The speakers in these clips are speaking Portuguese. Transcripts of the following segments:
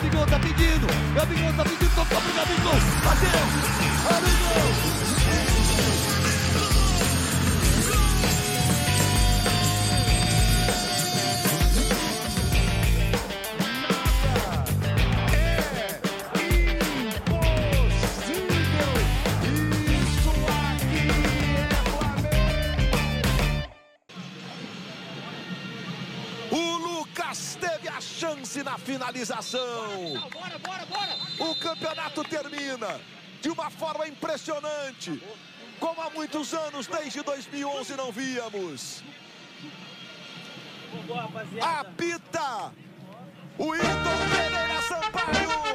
Gabigol tá pedindo. Gabigol tá pedindo, tocou pro Gabigol. Bateu. Gabigol. Na finalização. Bora, bora, bora. O campeonato termina de uma forma impressionante, como há muitos anos, desde 2011, não víamos. Apita o ídolo Pereira Sampaio.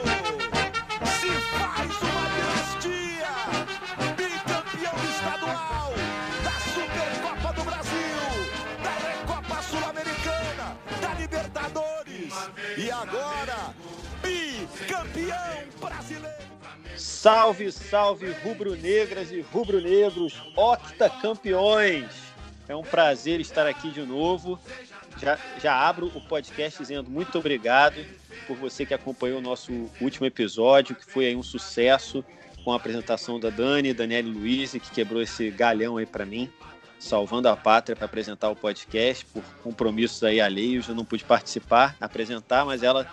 Agora, bicampeão brasileiro. Salve, salve, rubro-negras e rubro-negros, octacampeões! É um prazer estar aqui de novo. Já, já abro o podcast dizendo muito obrigado por você que acompanhou o nosso último episódio, que foi aí um sucesso com a apresentação da Dani, Daniele Luiz, que quebrou esse galhão aí para mim, salvando a pátria para apresentar o podcast por compromissos aí alheios. Eu não pude participar, apresentar, mas ela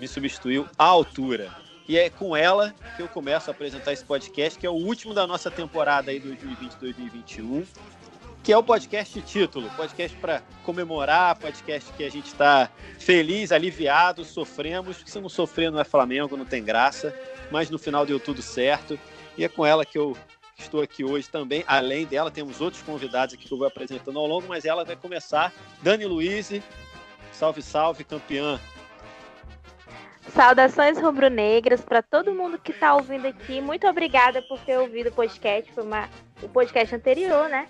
me substituiu à altura. E é com ela que eu começo a apresentar esse podcast, que é o último da nossa temporada aí 2020-2021, que é o podcast título, podcast para comemorar, podcast que a gente está feliz, aliviado, sofremos, se não sofrer não é Flamengo, não tem graça, mas no final deu tudo certo. E é com ela que eu estou aqui hoje também. Além dela, temos outros convidados aqui que eu vou apresentando ao longo, mas ela vai começar. Dani Luiz, salve, salve, campeã Saudações rubro-negras para todo mundo que está ouvindo aqui. Muito obrigada por ter ouvido o podcast. Foi uma, o podcast anterior, né?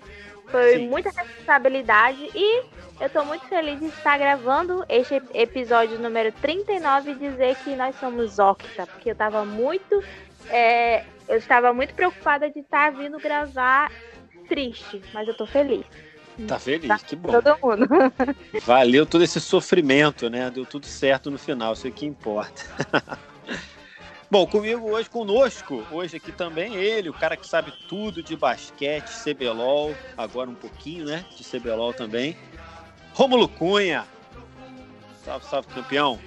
Foi Sim. muita responsabilidade e eu estou muito feliz de estar gravando este episódio número 39 e dizer que nós somos Octa, porque eu estava muito. É, eu estava muito preocupada de estar vindo gravar triste, mas eu estou feliz. Tá feliz, tá, que bom. Todo mundo. Valeu todo esse sofrimento, né? Deu tudo certo no final, isso é que importa. Bom, comigo hoje, conosco, hoje aqui também ele, o cara que sabe tudo de basquete, CBLOL, agora um pouquinho, né, de CBLOL também. Rômulo Cunha. Salve, salve, campeão.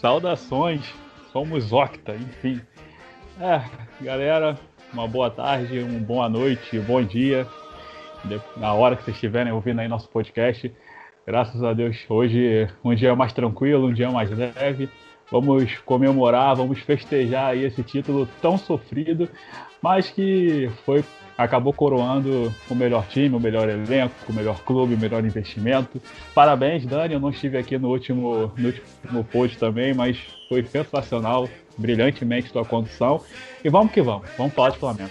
Saudações, somos Octa, enfim. É, galera, uma boa tarde, uma boa noite, bom dia na hora que vocês estiverem ouvindo aí nosso podcast. Graças a Deus, hoje um dia mais tranquilo, um dia mais leve. Vamos comemorar, vamos festejar aí esse título tão sofrido, mas que foi acabou coroando o melhor time, o melhor elenco, o melhor clube, o melhor investimento. Parabéns, Dani. Eu não estive aqui no último, no último post também, mas foi sensacional, brilhantemente tua condução. E vamos que vamos, vamos falar de Flamengo.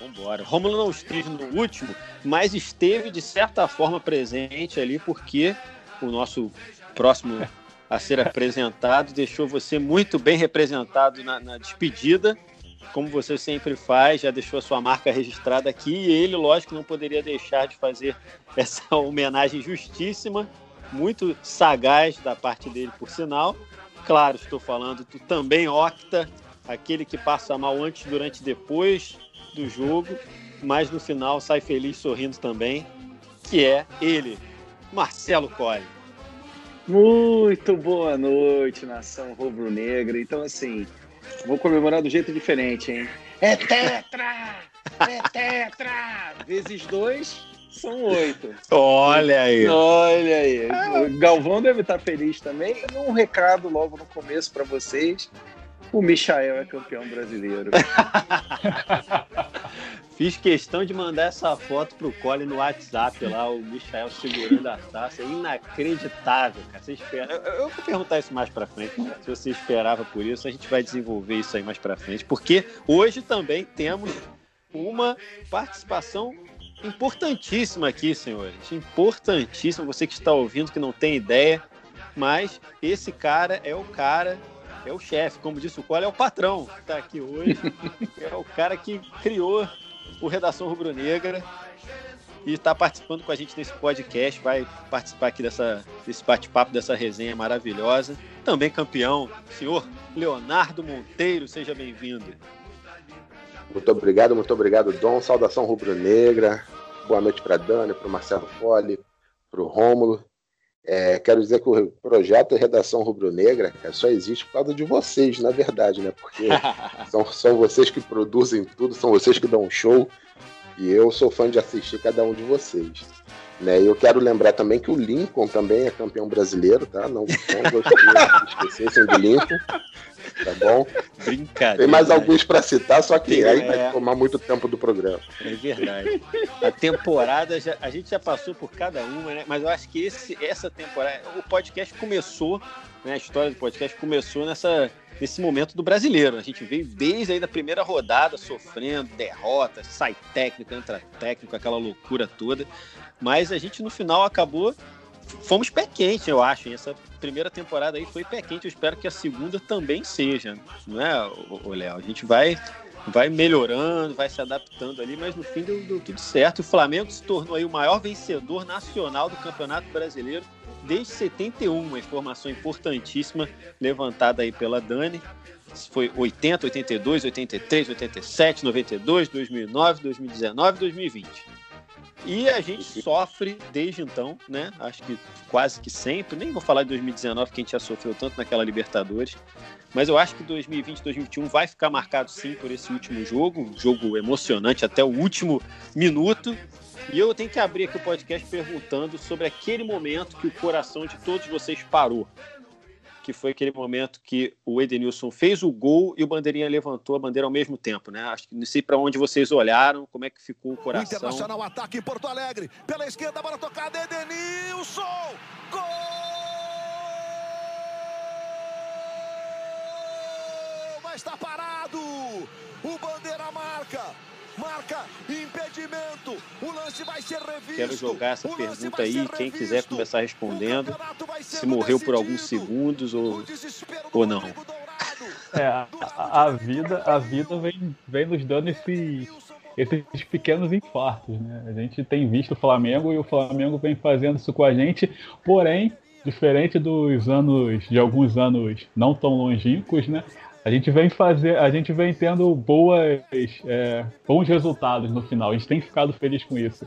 Vambora. Rômulo não esteve no último, mas esteve de certa forma presente ali, porque o nosso próximo a ser apresentado deixou você muito bem representado na, na despedida, como você sempre faz, já deixou a sua marca registrada aqui, e ele, lógico, não poderia deixar de fazer essa homenagem justíssima, muito sagaz da parte dele, por sinal. Claro, estou falando, tu também, Octa, aquele que passa mal antes, durante e depois do jogo, mas no final sai feliz sorrindo também, que é ele, Marcelo Colli. Muito boa noite, nação rubro-negra. Então, assim, vou comemorar do jeito diferente, hein? É tetra! É tetra! Vezes dois são oito. Olha aí. Olha aí. O Galvão deve estar feliz também. E um recado logo no começo para vocês. O Michael é campeão brasileiro. Fiz questão de mandar essa foto pro Cole no WhatsApp lá, o Michael segurando a taça. É inacreditável, cara. Você espera. Eu, eu, vou perguntar isso mais pra frente. Se você esperava por isso, a gente vai desenvolver isso aí mais pra frente. Porque hoje também temos uma participação importantíssima aqui, senhores. Importantíssima. Você que está ouvindo, que não tem ideia. Mas esse cara é o cara é o chefe, como disse o Cole, é o patrão que está aqui hoje. é o cara que criou o Redação Rubro-Negra e está participando com a gente nesse podcast, vai participar aqui dessa, desse bate-papo, dessa resenha maravilhosa. também campeão, senhor Leonardo Monteiro. Seja bem-vindo. Muito obrigado, muito obrigado, Dom. Saudação rubro-negra. Boa noite para Dani, para o Marcelo Poli, para o Rômulo. É, quero dizer que o projeto Redação Rubro-Negra só existe por causa de vocês, na verdade, né? Porque são, são vocês que produzem tudo, são vocês que dão um show. E eu sou fã de assistir cada um de vocês. Né? E eu quero lembrar também que o Lincoln também é campeão brasileiro, tá? Não, não gostaria que esquecessem do Lincoln. Tá bom? Brincadeira. Tem mais alguns para citar, só que aí vai tomar muito tempo do programa. É verdade. A temporada, já, a gente já passou por cada uma, né? Mas eu acho que esse, essa temporada, o podcast começou, né? A história do podcast começou nessa, nesse momento do brasileiro. A gente veio desde aí da primeira rodada sofrendo derrotas, sai técnico, entra técnico, aquela loucura toda. Mas a gente no final acabou fomos pé quente, eu acho. Essa primeira temporada aí foi pé quente. Eu espero que a segunda também seja, não é, Léo? A gente vai vai melhorando, vai se adaptando ali, mas no fim deu, deu, tudo certo. O Flamengo se tornou aí o maior vencedor nacional do Campeonato Brasileiro desde 71, uma informação importantíssima levantada aí pela Dani. Foi 80, 82, 83, 87, 92, 2009, 2019, 2020. E a gente sofre desde então, né? Acho que quase que sempre. Nem vou falar de 2019, que a gente já sofreu tanto naquela Libertadores. Mas eu acho que 2020 2021 vai ficar marcado sim por esse último jogo, um jogo emocionante até o último minuto. E eu tenho que abrir aqui o podcast perguntando sobre aquele momento que o coração de todos vocês parou que foi aquele momento que o Edenilson fez o gol e o Bandeirinha levantou a bandeira ao mesmo tempo, né? Acho que não sei para onde vocês olharam, como é que ficou o coração. Internacional ataque em Porto Alegre, pela esquerda, bola tocada, Edenilson! Gol! Mas está parado! O Bandeira marca! Marca impedimento. O lance vai ser revisto. Quero jogar essa pergunta aí, quem quiser começar respondendo, se morreu por alguns segundos ou, ou não. É, a, a, vida, a vida vem, vem nos dando esses, esses pequenos infartos, né? A gente tem visto o Flamengo e o Flamengo vem fazendo isso com a gente, porém, diferente dos anos, de alguns anos não tão longínquos, né? A gente vem fazer, a gente vem tendo boas, é, bons resultados no final. A gente tem ficado feliz com isso.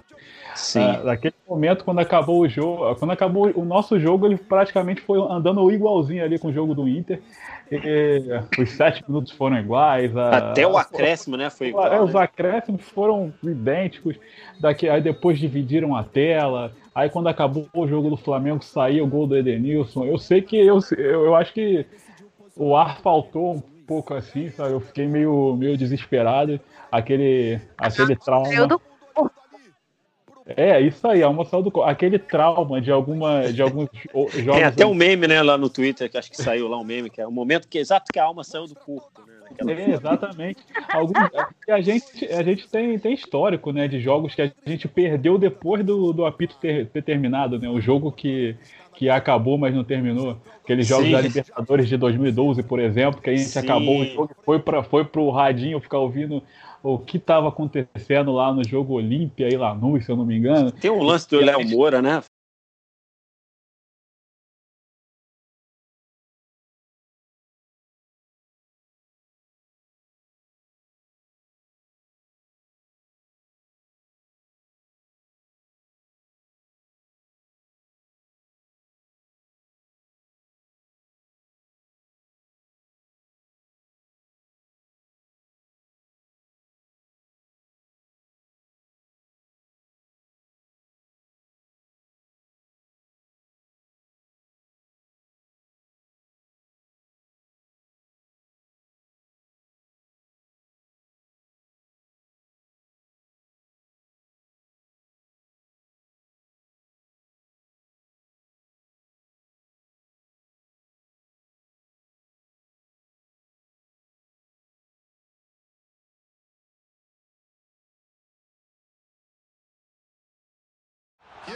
Sim. Ah, naquele momento, quando acabou o jogo, quando acabou o nosso jogo, ele praticamente foi andando igualzinho ali com o jogo do Inter. E, os sete minutos foram iguais. A, Até o acréscimo, né? Foi igual. É, né? Os acréscimos foram idênticos. Daqui, aí depois dividiram a tela. Aí quando acabou o jogo do Flamengo, saiu o gol do Edenilson. Eu sei que eu, eu, eu acho que o ar faltou um pouco assim, sabe? Eu fiquei meio, meio desesperado. Aquele, aquele trauma. É, isso aí, a alma saiu do Aquele trauma de alguma de alguns jogos. Tem até um meme, né, lá no Twitter, que acho que saiu lá um meme, que é o momento que exato que a alma saiu do corpo, né? É, exatamente. Algum, a gente, a gente tem, tem histórico, né, de jogos que a gente perdeu depois do, do apito ter, ter terminado, né? O jogo que que acabou, mas não terminou. Aqueles jogos Sim. da Libertadores de 2012, por exemplo, que a gente Sim. acabou o jogo foi para foi pro radinho ficar ouvindo o que estava acontecendo lá no jogo Olímpia e Lanús, se eu não me engano. Tem um lance do Léo Moura, né?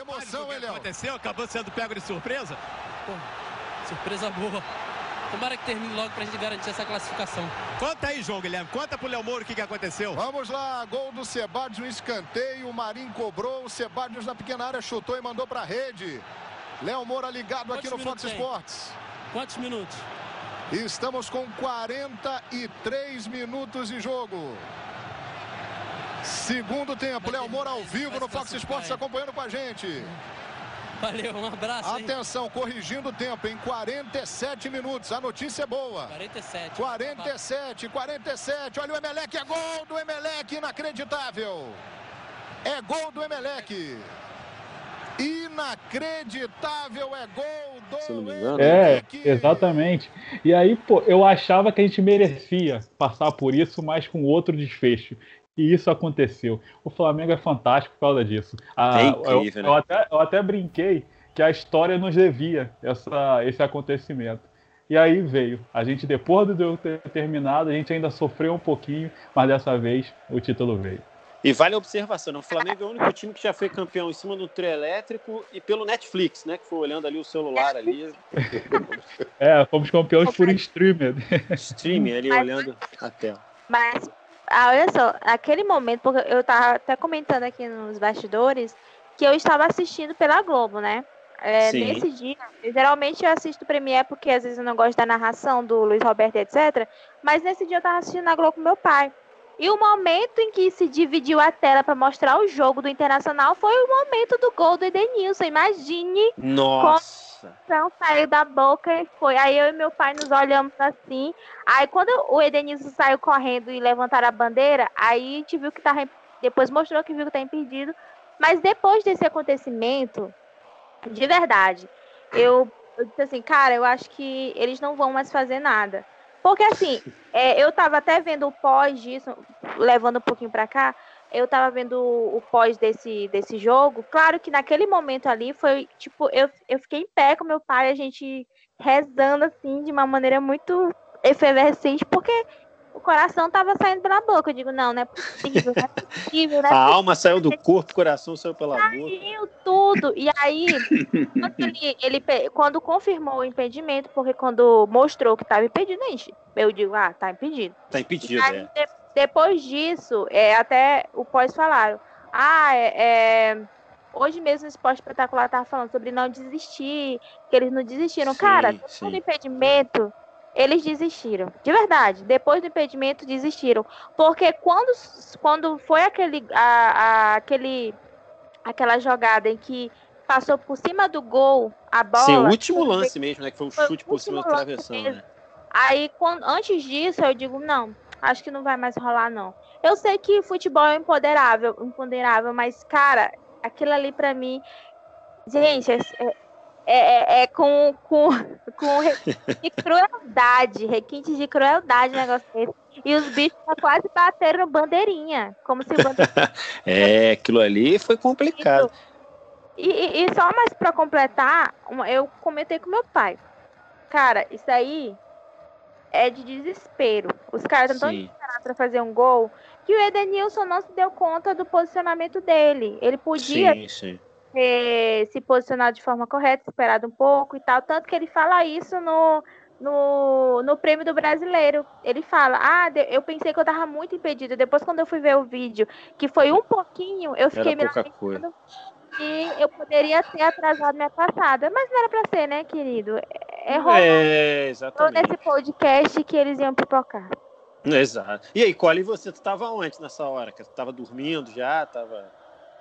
Emoção, hein, Léo? aconteceu, acabou sendo pego de surpresa? Pô, surpresa boa. Tomara que termine logo pra gente garantir essa classificação. Conta aí, João Guilherme. Conta pro Léo Moura o que, que aconteceu. Vamos lá, gol do Sebadios, um escanteio. O Marinho cobrou, o Sebadios na pequena área chutou e mandou pra rede. Léo Moura ligado Quantos aqui no Fox Sports. Quantos minutos? Estamos com 43 minutos de jogo. Segundo tempo, Léo Moura ao vivo no Fox Sports acompanhando com a gente. Valeu, um abraço. Hein? Atenção, corrigindo o tempo em 47 minutos. A notícia é boa. 47. 47, 47. Olha o Emelec, é gol do Emelec, inacreditável. É gol do Emelec. Inacreditável é gol do Se não me engano. É, exatamente. E aí, pô, eu achava que a gente merecia passar por isso, mas com outro desfecho. E isso aconteceu. O Flamengo é fantástico por causa disso. é incrível, eu, eu, até, eu até brinquei que a história nos devia essa, esse acontecimento. E aí veio. A gente, depois do jogo ter terminado, a gente ainda sofreu um pouquinho, mas dessa vez o título veio. E vale a observação, né? o Flamengo é o único time que já foi campeão em cima do trio elétrico e pelo Netflix, né? Que foi olhando ali o celular ali. É, fomos campeões por streamer. Streaming ali olhando a tela. Mas, ah, olha só, aquele momento, porque eu tava até comentando aqui nos bastidores que eu estava assistindo pela Globo, né? É, nesse dia, eu, geralmente eu assisto Premiere porque às vezes eu não gosto da narração do Luiz Roberto, etc. Mas nesse dia eu tava assistindo na Globo com meu pai. E o momento em que se dividiu a tela para mostrar o jogo do Internacional foi o momento do gol do Edenilson. Imagine Nossa! Então saiu da boca e foi. Aí eu e meu pai nos olhamos assim. Aí quando o Edenilson saiu correndo e levantaram a bandeira, aí a gente viu que tava. Depois mostrou que viu que tá impedido. Mas depois desse acontecimento, de verdade, eu, eu disse assim, cara, eu acho que eles não vão mais fazer nada. Porque assim, é, eu tava até vendo o pós disso, levando um pouquinho pra cá, eu tava vendo o pós desse, desse jogo. Claro que naquele momento ali foi, tipo, eu, eu fiquei em pé com meu pai, a gente rezando assim, de uma maneira muito efervescente, porque o coração tava saindo pela boca. Eu digo, não, não é possível, não é possível, não é A alma saiu do corpo, o coração saiu pela boca. Saiu tudo. E aí, quando, ele, ele quando confirmou o impedimento, porque quando mostrou que estava impedido, gente, eu digo, ah, tá impedido. Tá impedido, Aí, é. de- depois disso, é, até o pós falaram, ah, é, é, hoje mesmo o Esporte Espetacular tava falando sobre não desistir, que eles não desistiram. Sim, Cara, depois do impedimento, eles desistiram. De verdade, depois do impedimento, desistiram. Porque quando, quando foi aquele, a, a- aquele, aquela jogada em que passou por cima do gol a bola. Sim, o último lance mesmo, né? Que foi um o chute por cima da travessão, né? Aí, quando, antes disso, eu digo, não, acho que não vai mais rolar, não. Eu sei que futebol é empoderável, empoderável, mas, cara, aquilo ali pra mim. Gente, é, é, é- é com, com, com requinte de crueldade, requinte de crueldade o negócio desse. E os bichos quase bateram bandeirinha, como se bandeirinha É, aquilo ali foi complicado. e, e- só mais pra completar, eu comentei com meu pai. Cara, isso aí é de desespero. Os caras estão tão desesperados pra fazer um gol que o Edenilson não se deu conta do posicionamento dele. Ele podia Sim, sim. ter se posicionado de forma correta, esperado um pouco e tal. Tanto que ele fala isso no, no, no prêmio do brasileiro. Ele fala: Ah, eu pensei que eu tava muito impedido. Depois, quando eu fui ver o vídeo, que foi um pouquinho, eu fiquei me lamentando que eu poderia ter atrasado minha passada. Mas não era pra ser, né, querido? É rolou É, exatamente. nesse podcast que eles iam pipocar. Exato. E aí, Cole, e você? Tu tava onde nessa hora? Que tu tava dormindo já? Tava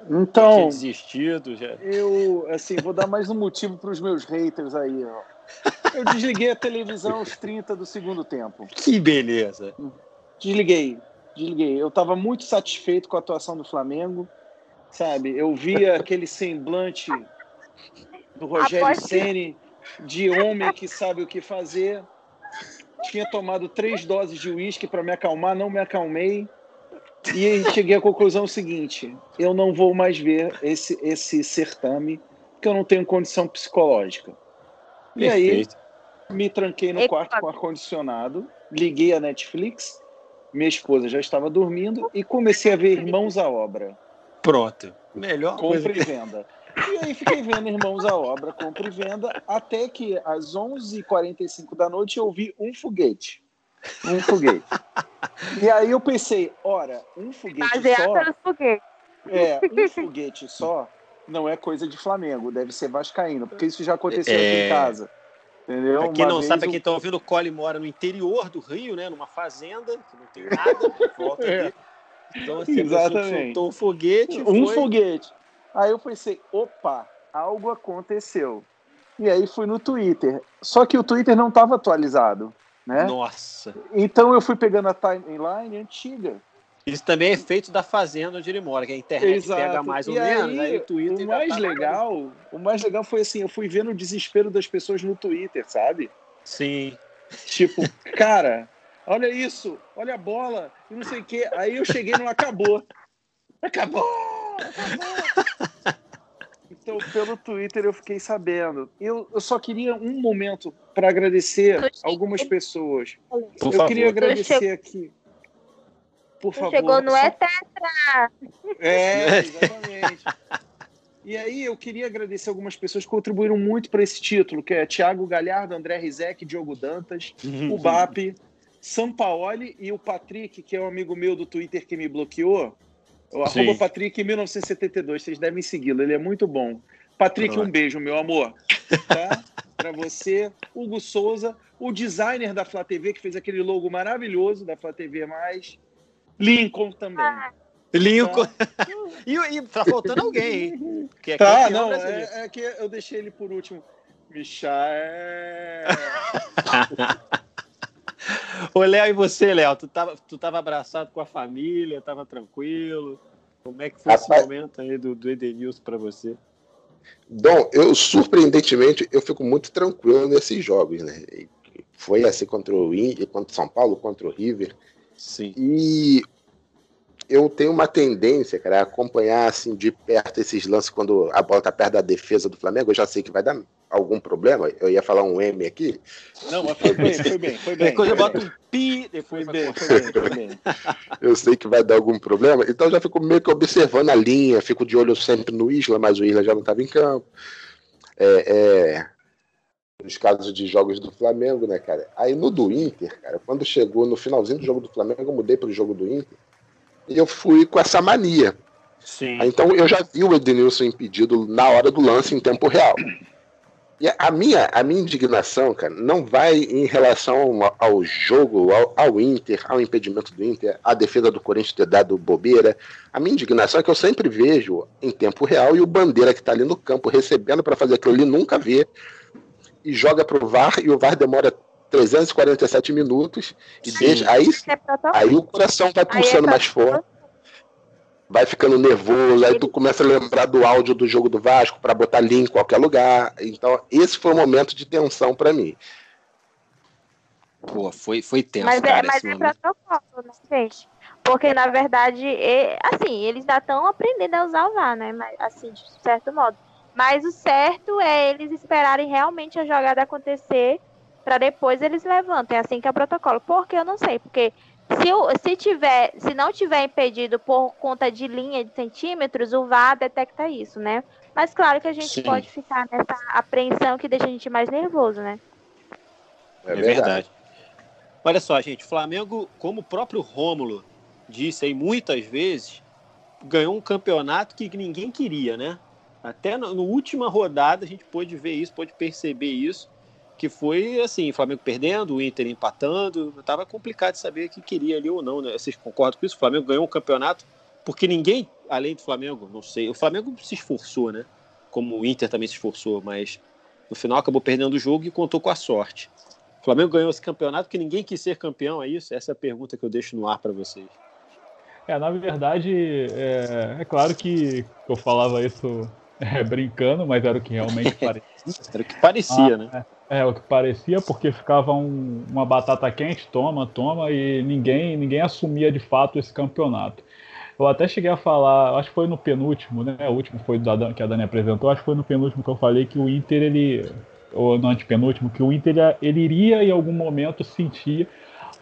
tinha Então, desistido já? eu, assim, vou dar mais um motivo para os meus haters aí, ó. Eu desliguei a televisão aos 30 do segundo tempo. Que beleza. Desliguei, desliguei. Eu estava muito satisfeito com a atuação do Flamengo, sabe? Eu via aquele semblante do Rogério Após Ceni de homem que sabe o que fazer. Tinha tomado três doses de uísque para me acalmar, não me acalmei. E aí cheguei à conclusão seguinte: eu não vou mais ver esse, esse certame, porque eu não tenho condição psicológica. E aí, Perfeito. me tranquei no quarto com ar-condicionado, liguei a Netflix, minha esposa já estava dormindo e comecei a ver Irmãos à Obra, Pronto. Melhor coisa. compra e venda. E aí fiquei vendo Irmãos à Obra, compra e venda, até que às 11h45 da noite eu vi um foguete. Um foguete. E aí eu pensei, ora, um foguete Baseado só... pelos foguetes. É, um foguete só não é coisa de Flamengo, deve ser vascaíno, porque isso já aconteceu aqui É. em casa. Entendeu? Pra quem Uma não sabe, eu- quem tá ouvindo, o Cole mora no interior do Rio, né? Numa fazenda, que não tem nada volta É. dele. Então, assim, Exatamente. soltou um foguete. um foi... foguete. Aí eu pensei, opa, algo aconteceu. E aí fui no Twitter. Só que o Twitter não estava atualizado, né? Nossa. Então eu fui pegando a timeline antiga. Isso também é feito da fazenda onde ele mora, que a internet Exato. pega mais ou E aí, menos, aí o Twitter o mais tá- legal, o mais legal foi assim, eu fui vendo o desespero das pessoas no Twitter, sabe? Sim. Tipo, cara, olha isso, olha a bola, e não sei o quê. Aí eu cheguei no acabou. Acabou! Então, pelo Twitter eu fiquei sabendo. Eu, eu só queria um momento para agradecer algumas pessoas. Por eu favor. queria agradecer chegou- aqui. Por Tu favor. chegou no só- é tetra. É, exatamente. E aí eu queria agradecer algumas pessoas que contribuíram muito para esse título, que é Thiago Galhardo, André Rizek, Diogo Dantas, o BAP, Sampaoli e o Patrick, que é um amigo meu do Twitter que me bloqueou. O arroba Patrick 1972, vocês devem segui-lo, ele é muito bom. Patrick, Pronto. um beijo, meu amor. Tá? Para você, Hugo Souza, o designer da Flá TV, que fez aquele logo maravilhoso da Flá TV+, Lincoln também. Lincoln. e, e tá faltando alguém, hein? Que é Tá, não, é, é que eu deixei ele por último. Michael. Ô, Léo, e você, Léo? Tu tava, tu tava abraçado com a família, tava tranquilo? Como é que foi Rapaz- esse momento aí do, do Edenilson pra você? Dom, eu surpreendentemente eu fico muito tranquilo nesses jogos, né? Foi assim contra o Inter, contra o São Paulo, contra o River. Sim. E eu tenho uma tendência, cara, a acompanhar assim de perto esses lances quando a bola tá perto da defesa do Flamengo. Eu já sei que vai dar algum problema. Eu ia falar um M aqui. Não, mas foi bem, foi bem, foi bem. Depois eu boto um pi, Foi depois bem, foi bem, foi bem. Eu sei que vai dar algum problema. Então eu já fico meio que observando a linha, fico de olho sempre no Isla, mas o Isla já não estava em campo. É, é, nos casos de jogos do Flamengo, né, cara? Aí no do Inter, cara, quando chegou no finalzinho do jogo do Flamengo, eu mudei pro jogo do Inter. E eu fui com essa mania. Sim. Aí, Então eu já vi o Edenilson impedido na hora do lance em tempo real. E a minha, a minha indignação, cara, não vai em relação ao, ao jogo, ao, ao Inter, ao impedimento do Inter, à defesa do Corinthians ter dado bobeira. A minha indignação é que eu sempre vejo em tempo real e o Bandeira que tá ali no campo recebendo para fazer aquilo ali nunca vê e joga pro VAR e o VAR demora 347 minutos e deixa aí é. Aí o coração vai pulsando tá- mais forte, vai ficando nervoso, aí tu começa a lembrar do áudio do jogo do Vasco para botar link em qualquer lugar. Então, esse foi o momento de tensão para mim. Pô, foi, foi tenso, Mas, é, cara, mas esse é protocolo, né, gente? Porque, na verdade, é- assim, eles ainda estão aprendendo a usar o VAR, né? Mas, assim, de certo modo. Mas o certo é eles esperarem realmente a jogada acontecer para depois eles levantem. É assim que é o protocolo. Porque eu não sei, porque se, se, tiver, se não tiver impedido por conta de linha de centímetros, o VAR detecta isso, né? Mas claro que a gente Sim. pode ficar nessa apreensão que deixa a gente mais nervoso, né? É, É verdade. Olha só, gente, o Flamengo, como o próprio Rômulo disse aí muitas vezes, ganhou um campeonato que ninguém queria, né? Até na no última rodada a gente pôde ver isso, pôde perceber isso, que foi assim, o Flamengo perdendo, o Inter empatando, tava complicado de saber que queria ali ou não, né? Vocês concordam com isso? O Flamengo ganhou um campeonato porque ninguém, além do Flamengo, não sei, o Flamengo se esforçou, né? Como o Inter também se esforçou, mas no final acabou perdendo o jogo e contou com a sorte. O Flamengo ganhou esse campeonato porque ninguém quis ser campeão, é isso? Essa é a pergunta que eu deixo no ar para vocês. É, na verdade, é, é claro que eu falava isso é, brincando, mas era o que realmente parecia. Era o que parecia, Ah, né? É, o que parecia, porque ficava um- uma batata quente, toma, toma, e ninguém, ninguém assumia de fato esse campeonato. Eu até cheguei a falar, acho que foi no penúltimo, né? O último foi da que a Dani apresentou, acho que foi no penúltimo que eu falei que o Inter, ele. Ou no antepenúltimo, que o Inter ele iria em algum momento sentir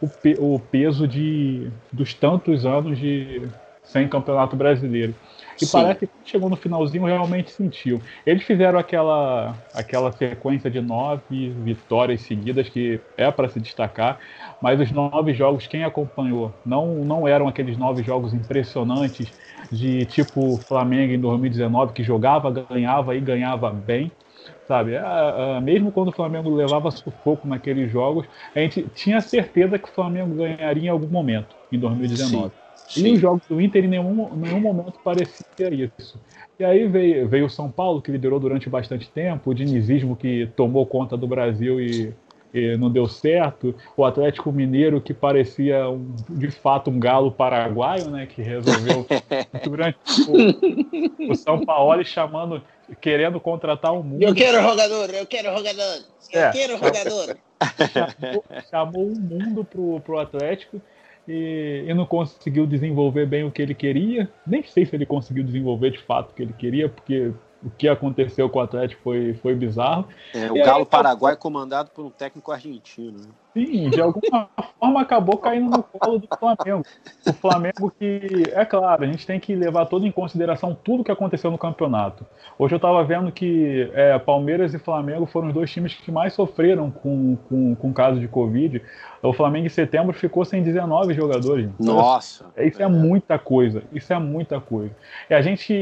o, pe- o peso de, dos tantos anos de sem campeonato brasileiro. E Sim. parece que chegou no finalzinho realmente sentiu. Eles fizeram aquela, aquela sequência de nove vitórias seguidas que é para se destacar, mas os nove jogos, quem acompanhou, não, não eram aqueles nove jogos impressionantes de tipo Flamengo em 2019, que jogava, ganhava e ganhava bem. sabe? mesmo quando o Flamengo levava sufoco naqueles jogos, a gente tinha certeza que o Flamengo ganharia em algum momento, em 2019. Sim, sim. E os jogos do Inter em nenhum, nenhum momento parecia isso. E aí veio, veio o São Paulo, que liderou durante bastante tempo, o dinizismo que tomou conta do Brasil e não deu certo. O Atlético Mineiro, que parecia um, de fato um galo paraguaio, né? Que resolveu durante o, o São Paulo chamando, querendo contratar um mundo. Eu quero jogador, eu quero jogador, eu é, quero jogador. Chamou, chamou um mundo pro, pro Atlético. E, e, não conseguiu desenvolver bem o que ele queria. Nem sei se ele conseguiu desenvolver de fato o que ele queria, porque o que aconteceu com o Atlético foi, foi bizarro. É, o e Galo aí, Paraguai comandado por um técnico argentino. Né? Sim, de alguma forma acabou caindo no colo do Flamengo. O Flamengo que, é claro, a gente tem que levar todo em consideração tudo que aconteceu no campeonato. Hoje eu estava vendo que é, Palmeiras e Flamengo foram os dois times que mais sofreram com, com, com caso de Covid. O Flamengo em setembro ficou sem 19 jogadores. Nossa! Isso é, é muita coisa. Isso é muita coisa. E a gente,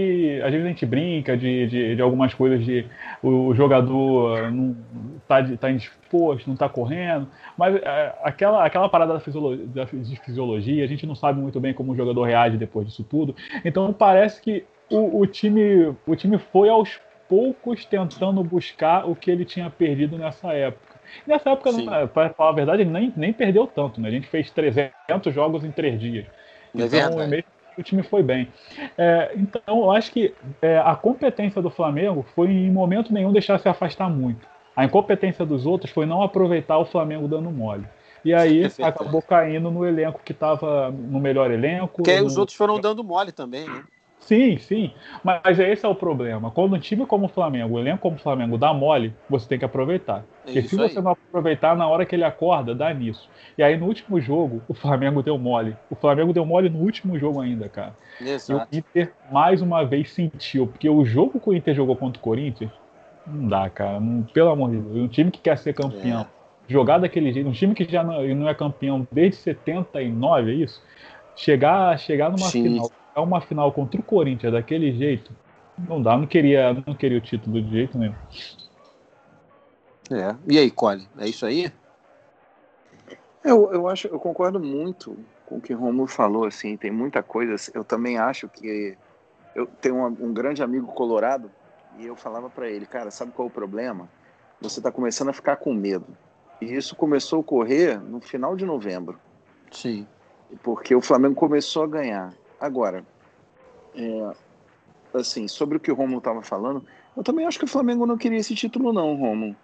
às vezes a gente brinca de, de, de algumas coisas de o, jogador não tá, tá indisposto, não tá correndo. Mas é, aquela, aquela parada da fisiologia, da, de fisiologia, a gente não sabe muito bem como o jogador reage depois disso tudo. Então parece que o, o, time, o time foi aos poucos tentando buscar o que ele tinha perdido nessa época. Nessa época, para falar a verdade, ele nem, nem perdeu tanto, né? A gente fez 300 jogos em três dias. É então, é mesmo o time foi bem. É, então, eu acho que é, a competência do Flamengo foi em momento nenhum deixar se afastar muito. A incompetência dos outros foi não aproveitar o Flamengo dando mole. E aí acabou caindo no elenco que estava no melhor elenco. Porque no... os outros foram dando mole também, né? Sim, sim. Mas esse é o problema. Quando um time como o Flamengo, um elenco como o Flamengo dá mole, você tem que aproveitar. Porque se você não aproveitar, na hora que ele acorda, dá nisso. E aí no último jogo, o Flamengo deu mole. O Flamengo deu mole no último jogo ainda, cara. Exato. E o Inter mais uma vez sentiu. Porque o jogo que o Inter jogou contra o Corinthians, não dá, cara. Não, pelo amor de Deus. Um time que quer ser campeão, é. jogar daquele jeito, um time que já não, não é campeão desde 79, é isso? Chegar, chegar numa Sim. final é uma final contra o Corinthians daquele jeito, não dá, não queria, não queria o título de jeito nenhum. É. E aí, Cole, é isso aí? Eu, eu acho, eu concordo muito com o que o Romulo falou, assim, tem muita coisa. Eu também acho que eu tenho um, um grande amigo colorado e eu falava para ele, cara, sabe qual é o problema? Você está começando a ficar com medo. E isso começou a ocorrer no final de novembro. Sim. Porque o Flamengo começou a ganhar. Agora, é, assim, sobre o que o Romulo estava falando, eu também acho que o Flamengo não queria esse título, não, Romulo.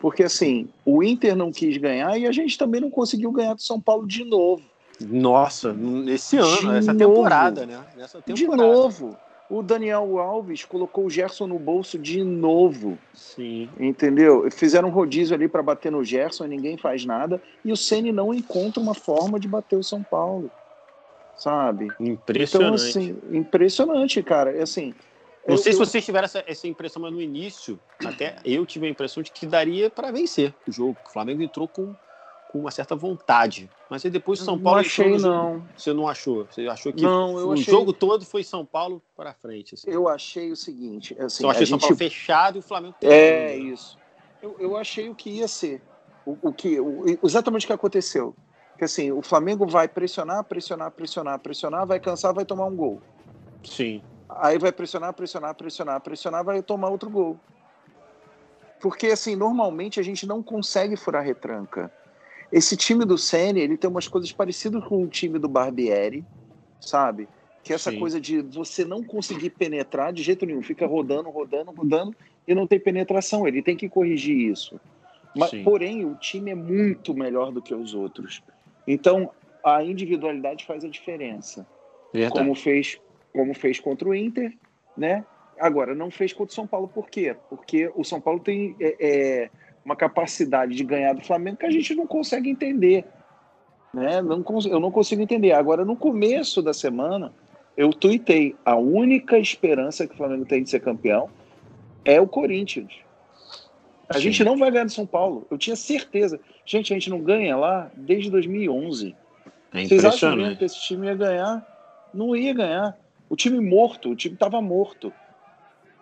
Porque, assim, o Inter não quis ganhar e a gente também não conseguiu ganhar do São Paulo de novo. Nossa, nesse ano, de essa novo. temporada, né? Nessa temporada. De novo. O Daniel Alves colocou o Gerson no bolso de novo. Sim. Entendeu? Fizeram um rodízio ali para bater no Gerson e ninguém faz nada. E o Ceni não encontra uma forma de bater o São Paulo sabe? Impressionante. Então, assim, impressionante, cara. É assim, não eu, sei se vocês tiveram essa, essa, impressão, mas no início, até eu tive a impressão de que daria para vencer o jogo. O Flamengo entrou com, com uma certa vontade. Mas aí depois o São Paulo. Não achei, não. Você não achou? Você achou que não, eu o achei... jogo todo foi São Paulo para frente? Assim. Eu achei o seguinte. Assim, eu achei o São Paulo fechado e o Flamengo. É, isso. Eu, eu achei o que ia ser. O, o que, o, exatamente o que aconteceu que assim, o Flamengo vai pressionar, pressionar, pressionar, pressionar, vai cansar, vai tomar um gol. Sim. Aí vai pressionar, pressionar, pressionar, pressionar, vai tomar outro gol. Porque assim, normalmente a gente não consegue furar retranca. Esse time do Ceni, ele tem umas coisas parecidas com o time do Barbieri, sabe? Que é essa Sim. coisa de você não conseguir penetrar de jeito nenhum, fica rodando, rodando, rodando e não tem penetração. Ele tem que corrigir isso. Mas, porém, o time é muito melhor do que os outros. Então, a individualidade faz a diferença. Verdade. Como fez, como fez contra o Inter, né? Agora, não fez contra o São Paulo, por quê? Porque o São Paulo tem é, é, uma capacidade de ganhar do Flamengo que a gente não consegue entender. Né? Não, eu não consigo entender. Agora, no começo da semana, eu tuitei: a única esperança que o Flamengo tem de ser campeão é o Corinthians. A Sim. gente não vai ganhar do São Paulo. Eu tinha certeza. Gente, a gente não ganha lá desde 2011. É Vocês acham mesmo que esse time ia ganhar? Não ia ganhar. O time morto, o time estava morto.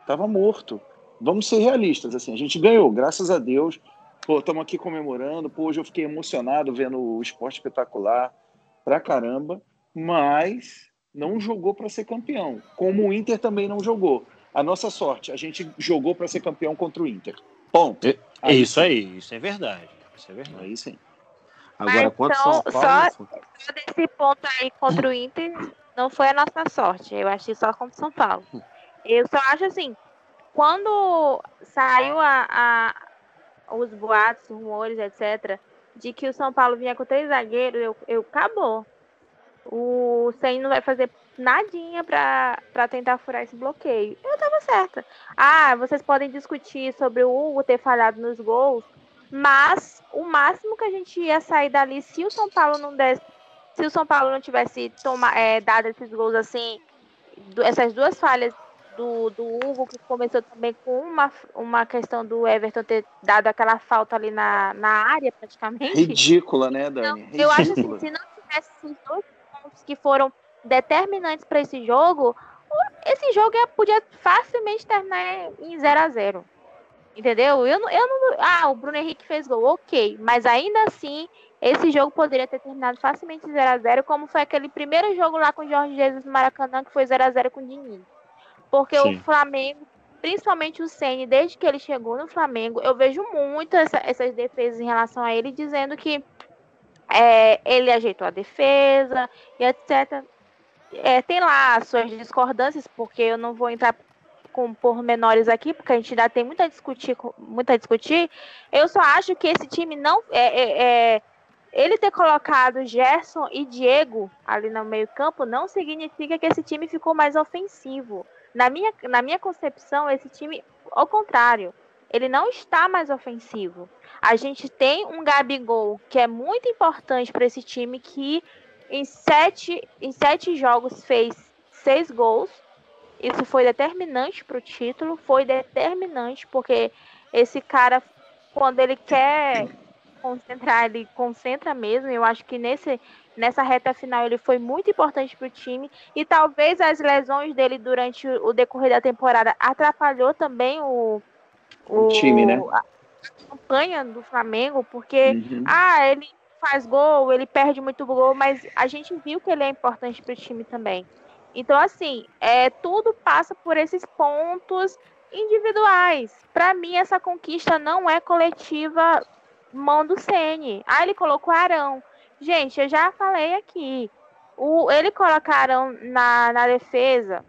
Estava morto. vamos ser realistas, assim, a gente ganhou, graças a Deus. Pô, estamos aqui comemorando. Pô, hoje eu fiquei emocionado vendo o esporte espetacular pra caramba, mas não jogou para ser campeão, como o Inter também não jogou. A nossa sorte, a gente jogou para ser campeão contra o Inter. Ponto. É, é isso aí, isso é verdade. Isso é verdade. Aí sim. Agora, quanto então, São Paulo. só, só desse ponto aí contra o Inter, não foi a nossa sorte. Eu achei só contra o São Paulo. Eu só acho assim, quando saiu a, a- os boatos, rumores, etc., de que o São Paulo vinha com três zagueiros, eu, eu acabou. O Senna não vai fazer nadinha pra, pra tentar furar esse bloqueio. Eu tava certa. Ah, vocês podem discutir sobre o Hugo ter falhado nos gols, mas o máximo que a gente ia sair dali, se o São Paulo não desse, se o São Paulo não tivesse toma, é, dado esses gols assim, essas duas falhas do, do Hugo, que começou também com uma, uma questão do Everton ter dado aquela falta ali na, na área, praticamente. Ridícula, né, Dani? Então, eu acho assim, Ridícula. se não tivesse esses dois pontos que foram determinantes para esse jogo, esse jogo ia- podia facilmente terminar em 0 a 0 Entendeu? Eu não, eu não. Ah, o Bruno Henrique fez gol, ok. Mas ainda assim, esse jogo poderia ter terminado facilmente em 0 a 0 como foi aquele primeiro jogo lá com o Jorge Jesus no Maracanã, que foi 0 a 0 com o Diniz. Porque Sim. o Flamengo, principalmente o Ceni, desde que ele chegou no Flamengo, eu vejo muito essa- essas defesas em relação a ele, dizendo que é, ele ajeitou a defesa e etc. É, tem lá as suas discordâncias, porque eu não vou entrar com pormenores aqui, porque a gente ainda tem muito a discutir, muito a discutir. Eu só acho que esse time não. É, é- é- ele ter colocado Gerson e Diego ali no meio-campo não significa que esse time ficou mais ofensivo. Na minha, na minha concepção, esse time, ao contrário, ele não está mais ofensivo. A gente tem um Gabigol que é muito importante para esse time, que em sete, em sete jogos fez seis gols. Isso foi determinante para o título, foi determinante, porque esse cara, quando ele quer concentrar, ele concentra mesmo. Eu acho que nesse, nessa reta final ele foi muito importante para o time. E talvez as lesões dele durante o decorrer da temporada atrapalhou também o, O time, né? a campanha do Flamengo, porque Uhum. ah, ele faz gol, ele perde muito gol, mas a gente viu que ele é importante para o time também. Então, assim, é, tudo passa por esses pontos individuais. Para mim, essa conquista não é coletiva mão do Sene. Ah, ele colocou Arão. Gente, eu já falei aqui. O, ele colocaram na, na defesa,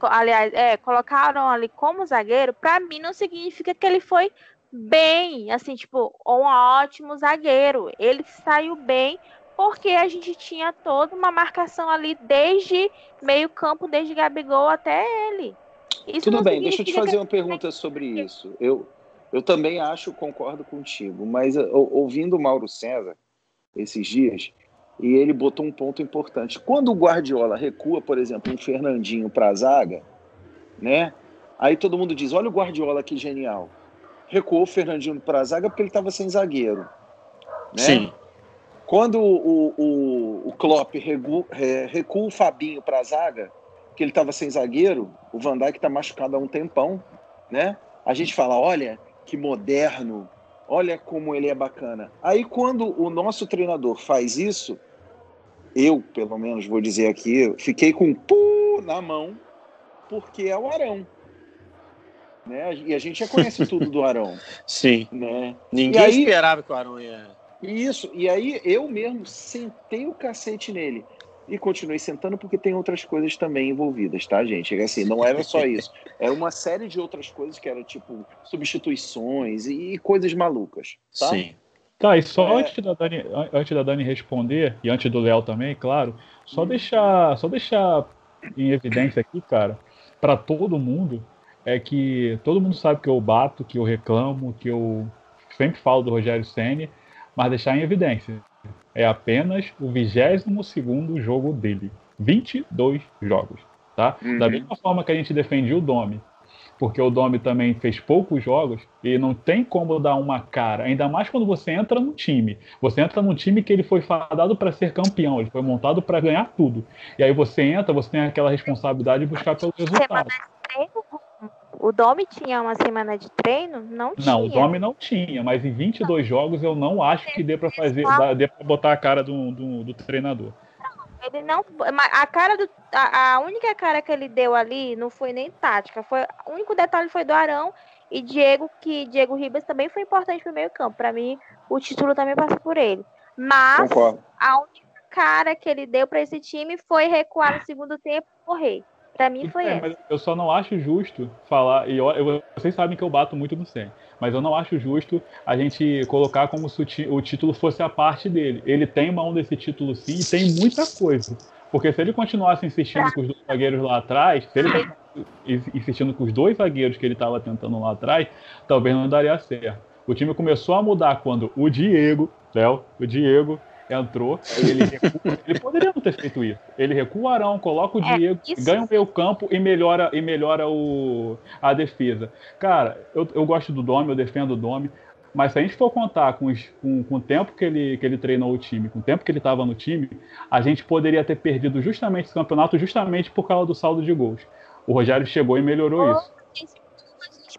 aliás, é, colocaram ali como zagueiro, para mim não significa que ele foi bem, assim, tipo, um ótimo zagueiro. Ele saiu bem porque a gente tinha toda uma marcação ali desde meio campo, desde Gabigol até ele. Isso Tudo bem, deixa eu te fazer uma pergunta sobre isso. Eu, eu também acho, concordo contigo, mas ou- ouvindo o Mauro César esses dias, e ele botou um ponto importante. Quando o Guardiola recua, por exemplo, um Fernandinho para a zaga, né? Aí todo mundo diz: olha o Guardiola que genial. Recuou o Fernandinho para a zaga porque ele estava sem zagueiro. Né? Sim. Quando o, o, o Klopp regu- re- recua o Fabinho para a zaga, que ele estava sem zagueiro, o Van Dijk está machucado há um tempão, né? A gente fala, olha que moderno, olha como ele é bacana. Aí quando o nosso treinador faz isso, eu, pelo menos, vou dizer aqui, fiquei com um pu na mão, porque é o Arão. Né? E a gente já conhece tudo do Arão. Sim. Né? Ninguém aí- esperava que o Arão ia. Isso, e aí eu mesmo sentei o cacete nele. E continuei sentando porque tem outras coisas também envolvidas, tá, gente? É Assim, não era só isso. Era uma série de outras coisas que eram, tipo, substituições e, e coisas malucas, tá? Sim. Tá, e só É. antes, da Dani, an- antes da Dani responder, e antes do Léo também, claro, só deixar, só deixar em evidência aqui, cara, pra todo mundo, é que todo mundo sabe que eu bato, que eu reclamo, que eu sempre falo do Rogério Ceni, mas deixar em evidência. É apenas o 22 jogo dele. 22 jogos, tá? Da Uhum. mesma forma que a gente defendia o Domi, porque o Domi também fez poucos jogos e não tem como dar uma cara, ainda mais quando você entra num time. Você entra num time que ele foi fadado para ser campeão, ele foi montado para ganhar tudo. E aí você entra, você tem aquela responsabilidade de buscar pelo resultado. treino, O Domi tinha uma semana de treino? Não tinha. Não, o Domi não tinha, mas em 22 jogos eu não acho que dê para fazer, dê pra botar a cara do, do, do treinador. Ele não. A cara do. A, a, única cara que ele deu ali não foi nem tática. Foi, o único detalhe foi do Arão e Diego, que Diego Ribas também foi importante pro meio campo. Para mim, o título também passa por ele. Mas Concordo. a única cara que ele deu para esse time foi recuar no segundo tempo e correr. Para mim foi é, essa. eu só não acho justo falar, e eu, eu, vocês sabem que eu bato muito no Sen, mas eu não acho justo a gente colocar como se o, o título fosse a parte dele. Ele tem mão desse título sim e tem muita coisa. Porque se ele continuasse insistindo com os dois zagueiros lá atrás, se ele insistindo com os dois zagueiros que ele estava tentando lá atrás, talvez não daria certo. O time começou a mudar quando o Diego, Léo, o Diego entrou, ele, recua, ele poderia não ter feito isso. Ele recua o Arão, coloca o é, Diego, ganha o meio campo e melhora, e melhora o, a defesa. Cara, eu, eu gosto do Dome, eu defendo o Dome, mas se a gente for contar com, os, com, com, o tempo que ele, que ele treinou o time, com o tempo que ele estava no time, a gente poderia ter perdido justamente esse campeonato justamente por causa do saldo de gols. O Rogério chegou e melhorou isso.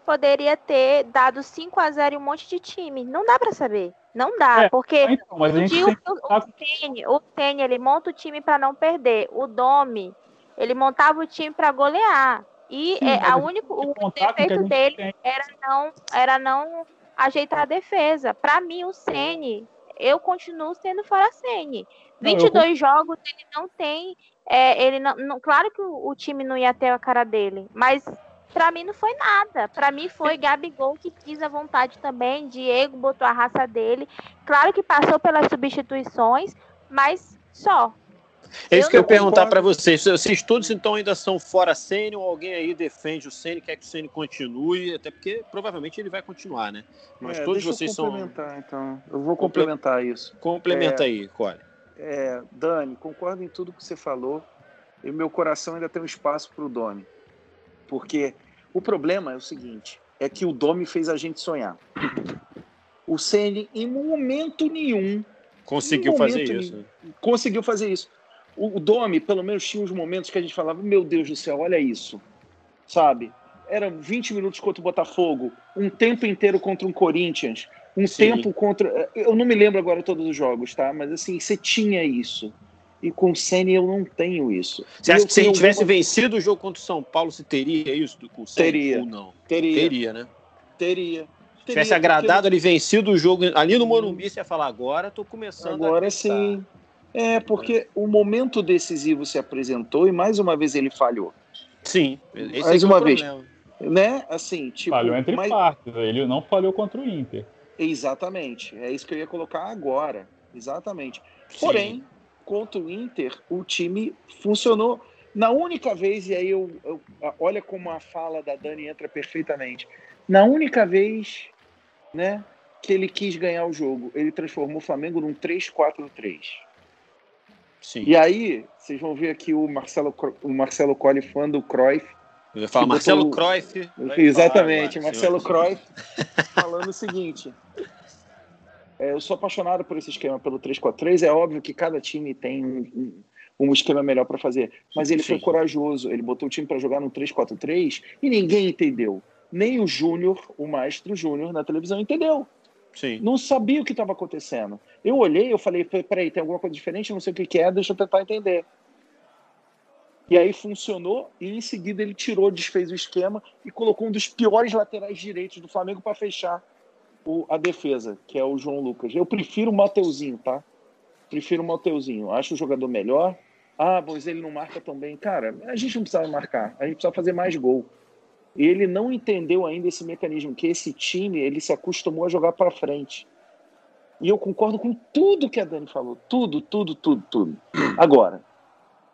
Poderia ter dado 5 a 0 em um monte de time. Não dá para saber. Não dá, é, porque então, o, Gil, o, Tene, o Tene, ele monta o time para não perder. O Domi, ele montava o time para golear. E Sim, é, a único, o defeito dele tem. era não, era não ajeitar a defesa. Para mim, o Ceni, eu continuo sendo fora Ceni. 22 não, eu... jogos, ele não tem. É, ele não, não, claro que o, o time não ia ter a cara dele, mas Pra mim não foi nada. Pra mim foi Gabigol que quis a vontade também. Diego botou a raça dele. Claro que passou pelas substituições, mas só. É isso eu que eu ia perguntar para vocês. Vocês todos então ainda são fora Sênio ou alguém aí defende o Sênio, quer que o Sênio continue, até porque provavelmente ele vai continuar, né? Mas é, todos vocês eu complementar, são. Então, eu vou complementar isso. Complementa é, aí, Core. É, Dani, concordo em tudo que você falou. E meu coração ainda tem um espaço para o Doni. Porque o problema é o seguinte: é que o Domi fez a gente sonhar. O Ceni, em momento nenhum, conseguiu momento fazer isso. Nenhum, conseguiu fazer isso. O, o Domi, pelo menos, tinha uns momentos que a gente falava: Meu Deus do céu, olha isso. Sabe? Era 20 minutos contra o Botafogo, um tempo inteiro contra um Corinthians, um Sim. tempo contra. Eu não me lembro agora todos os jogos, tá? Mas assim, você tinha isso. E com o Ceni eu não tenho isso. Você acha que se ele tivesse alguma... vencido o jogo contra o São Paulo, você teria isso com o Ceni teria, ou não? Teria. Teria, né? Teria. Se tivesse agradado ele vencido o jogo ali no Morumbi, você ia falar, agora estou começando Agora sim. É, porque o momento decisivo se apresentou e mais uma vez ele falhou. Sim, mais é uma é vez. Problema. Né? Assim, tipo, falhou entre mas... partes, ele não falhou contra o Inter. Exatamente, é isso que eu ia colocar agora. Exatamente. Sim. Porém, contra o Inter, o time funcionou. Na única vez, e aí eu, eu, olha como a fala da Dani entra perfeitamente. Na única vez, né, que ele quis ganhar o jogo, ele transformou o Flamengo num 3-4-3. Sim. E aí, vocês vão ver aqui o Marcelo, o Marcelo Colli fã do Cruyff. Eu falar Marcelo botou... Cruyff. Exatamente, falar, Marcelo Cruyff falando o seguinte: eu sou apaixonado por esse esquema, pelo 3-4-3. É óbvio que cada time tem um, um, um esquema melhor para fazer, mas ele Sim. foi corajoso. Ele botou o time para jogar no 3-4-3 e ninguém entendeu. Nem o Júnior, o maestro Júnior na televisão, entendeu. Sim. Não sabia o que estava acontecendo. Eu olhei, eu falei, peraí, tem alguma coisa diferente, não sei o que, que é, deixa eu tentar entender. E aí funcionou, e em seguida ele tirou, desfez o esquema e colocou um dos piores laterais direitos do Flamengo para fechar o, a defesa, que é o João Lucas. Eu prefiro o Mateuzinho, tá? Prefiro o Mateuzinho. Acho o jogador melhor. Ah, pois ele não marca tão bem. Cara, a gente não precisava marcar. A gente precisava fazer mais gol. E ele não entendeu ainda esse mecanismo, que esse time ele se acostumou a jogar para frente. E eu concordo com tudo que a Dani falou. Tudo, tudo, tudo, tudo. Agora,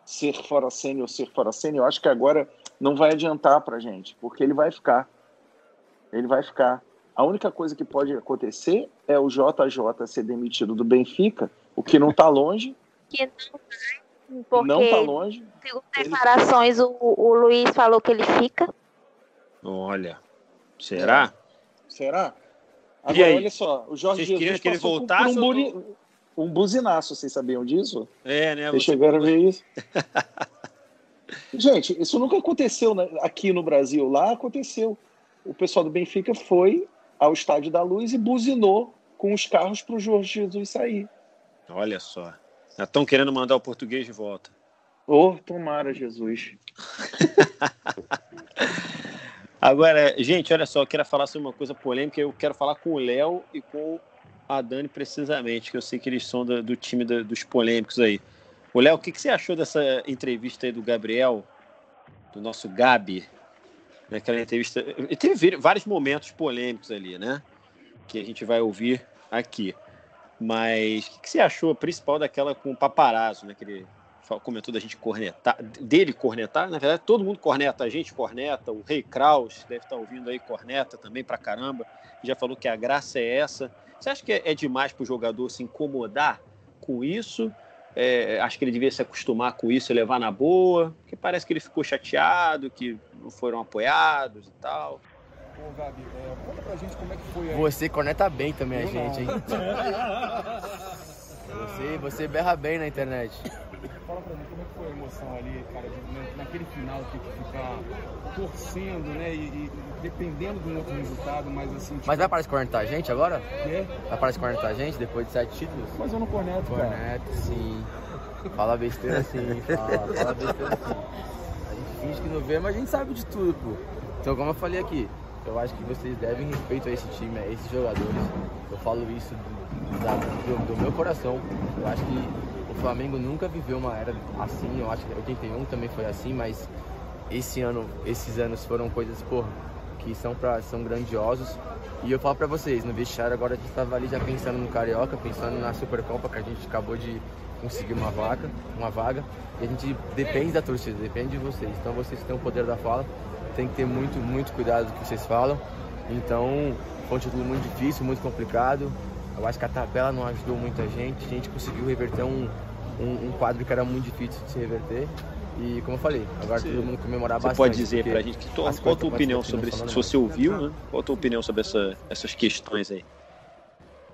ser fora sênior ou ser fora sênior, eu acho que agora não vai adiantar pra gente, porque ele vai ficar. Ele vai ficar. A única coisa que pode acontecer é o JJ ser demitido do Benfica, o que não está longe. Que não porque não está longe. Segundo declarações, ele... o, o Luiz falou que ele fica. Olha, será? É. Será? Agora, olha só, o Jorge Vocês Jesus que ele voltasse por um, buri... um buzinaço, vocês sabiam disso? É, né? Vocês chegaram a ver isso? Gente, isso nunca aconteceu aqui no Brasil. Lá aconteceu. O pessoal do Benfica foi ao Estádio da Luz e buzinou com os carros para o Jorge Jesus sair. Olha só. Estão querendo mandar o português de volta. Ô, oh, tomara, Jesus. Agora, gente, olha só, eu quero falar sobre uma coisa polêmica. Eu quero falar com o Léo e com a Dani precisamente, que eu sei que eles são do, do time dos polêmicos aí. O Léo, o que, que, você achou dessa entrevista aí do Gabriel, do nosso Gabi? Naquela entrevista. Ele teve vários momentos polêmicos ali, né? Que a gente vai ouvir aqui. Mas o que, que, você achou, principal, daquela com o paparazzo, né? Que ele comentou da gente cornetar, dele cornetar, na verdade todo mundo corneta, a gente corneta, o Rei Kraus deve estar ouvindo aí corneta também pra caramba, já falou que a graça é essa. Você acha que é, é demais para o jogador se incomodar com isso? É, acho que ele devia se acostumar com isso e levar na boa, porque parece que ele ficou chateado, que não foram apoiados e tal. Ô, Gabi, é, conta pra gente como é que foi aí. Você corneta bem também Eu a gente, não. hein? você, você berra bem na internet. Fala pra mim, como é que foi a emoção ali, cara, de, naquele final ter que ficar torcendo, né, e, e dependendo do outro resultado, mas assim... Tipo... Mas vai para cornetar a gente agora? Quê? Vai para cornetar a gente depois de sete títulos? Mas eu não corneto, corneto cara. Corneto, sim. Fala besteira sim, fala, fala besteira sim. A gente finge que não vê, mas a gente sabe de tudo, pô. Então, como eu falei aqui, eu acho que vocês devem respeito a esse time, a esses jogadores. Eu falo isso do, do, do meu coração. Eu acho que Flamengo nunca viveu uma era assim, eu acho que 81 também foi assim, mas esse ano, esses anos foram coisas, porra, que são, pra, são grandiosos. E eu falo pra vocês, no vestiário agora a gente estava ali já pensando no Carioca, pensando na Supercopa, que a gente acabou de conseguir uma vaga, uma vaga. E a gente depende da torcida, depende de vocês. Então vocês têm o poder da fala, tem que ter muito, muito cuidado do que vocês falam. Então, foi um título muito difícil, muito complicado. Eu acho que a tabela não ajudou muita gente. A gente conseguiu reverter um, um, um, quadro que era muito difícil de se reverter. E como eu falei, agora Sim. todo mundo comemorar bastante. Você pode dizer pra gente que tu, qual a tua opinião sobre isso? Se você ouviu, né? Qual a tua opinião sobre essa, essas questões aí?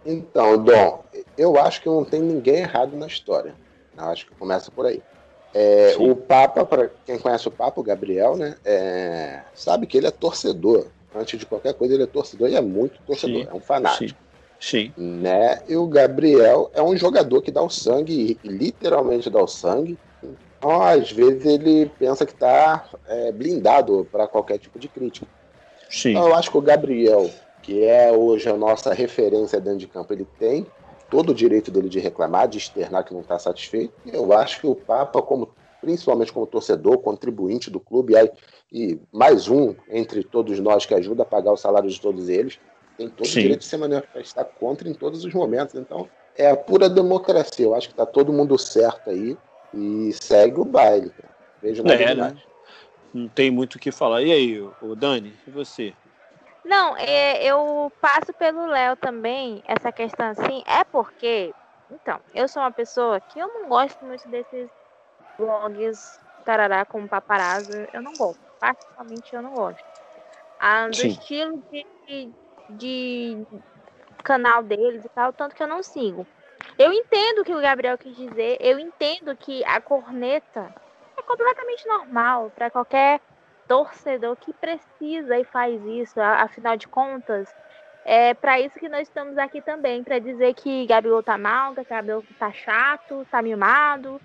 Então, Dom, eu acho que não tem ninguém errado na história. Eu acho que começa por aí. É, o Papa, para quem conhece o Papa, o Gabriel, né, é, sabe que ele é torcedor. Antes de qualquer coisa, ele é torcedor e é muito torcedor, Sim. é um fanático. Sim. Sim. Né? E o Gabriel é um jogador que dá o sangue, literalmente dá o sangue. Então, às vezes, ele pensa que está é, blindado para qualquer tipo de crítica. Sim. Então, eu acho que o Gabriel, que é hoje a nossa referência dentro de campo, ele tem todo o direito dele de reclamar, de externar que não está satisfeito. Eu acho que o Papa, como principalmente como torcedor, contribuinte do clube, e mais um entre todos nós que ajuda a pagar o salário de todos eles, tem todo Sim. o direito de se manifestar contra em todos os momentos. Então, é a pura democracia. Eu acho que está todo mundo certo aí e segue o baile. Vejo nada é, demais. Né? Não tem muito o que falar. E aí, o Dani, e você? Não, é, eu passo pelo Léo também, essa questão assim, é porque, então, eu sou uma pessoa que eu não gosto muito desses blogs tarará como paparazzo, eu não gosto, particularmente eu não gosto. Ah, do Sim. estilo de, de canal deles e tal, tanto que eu não sigo. Eu entendo o que o Gabriel quis dizer, eu entendo que a corneta é completamente normal para qualquer torcedor que precisa e faz isso, afinal de contas, é para isso que nós estamos aqui também, para dizer que Gabriel tá mal, que Gabriel tá chato, tá mimado,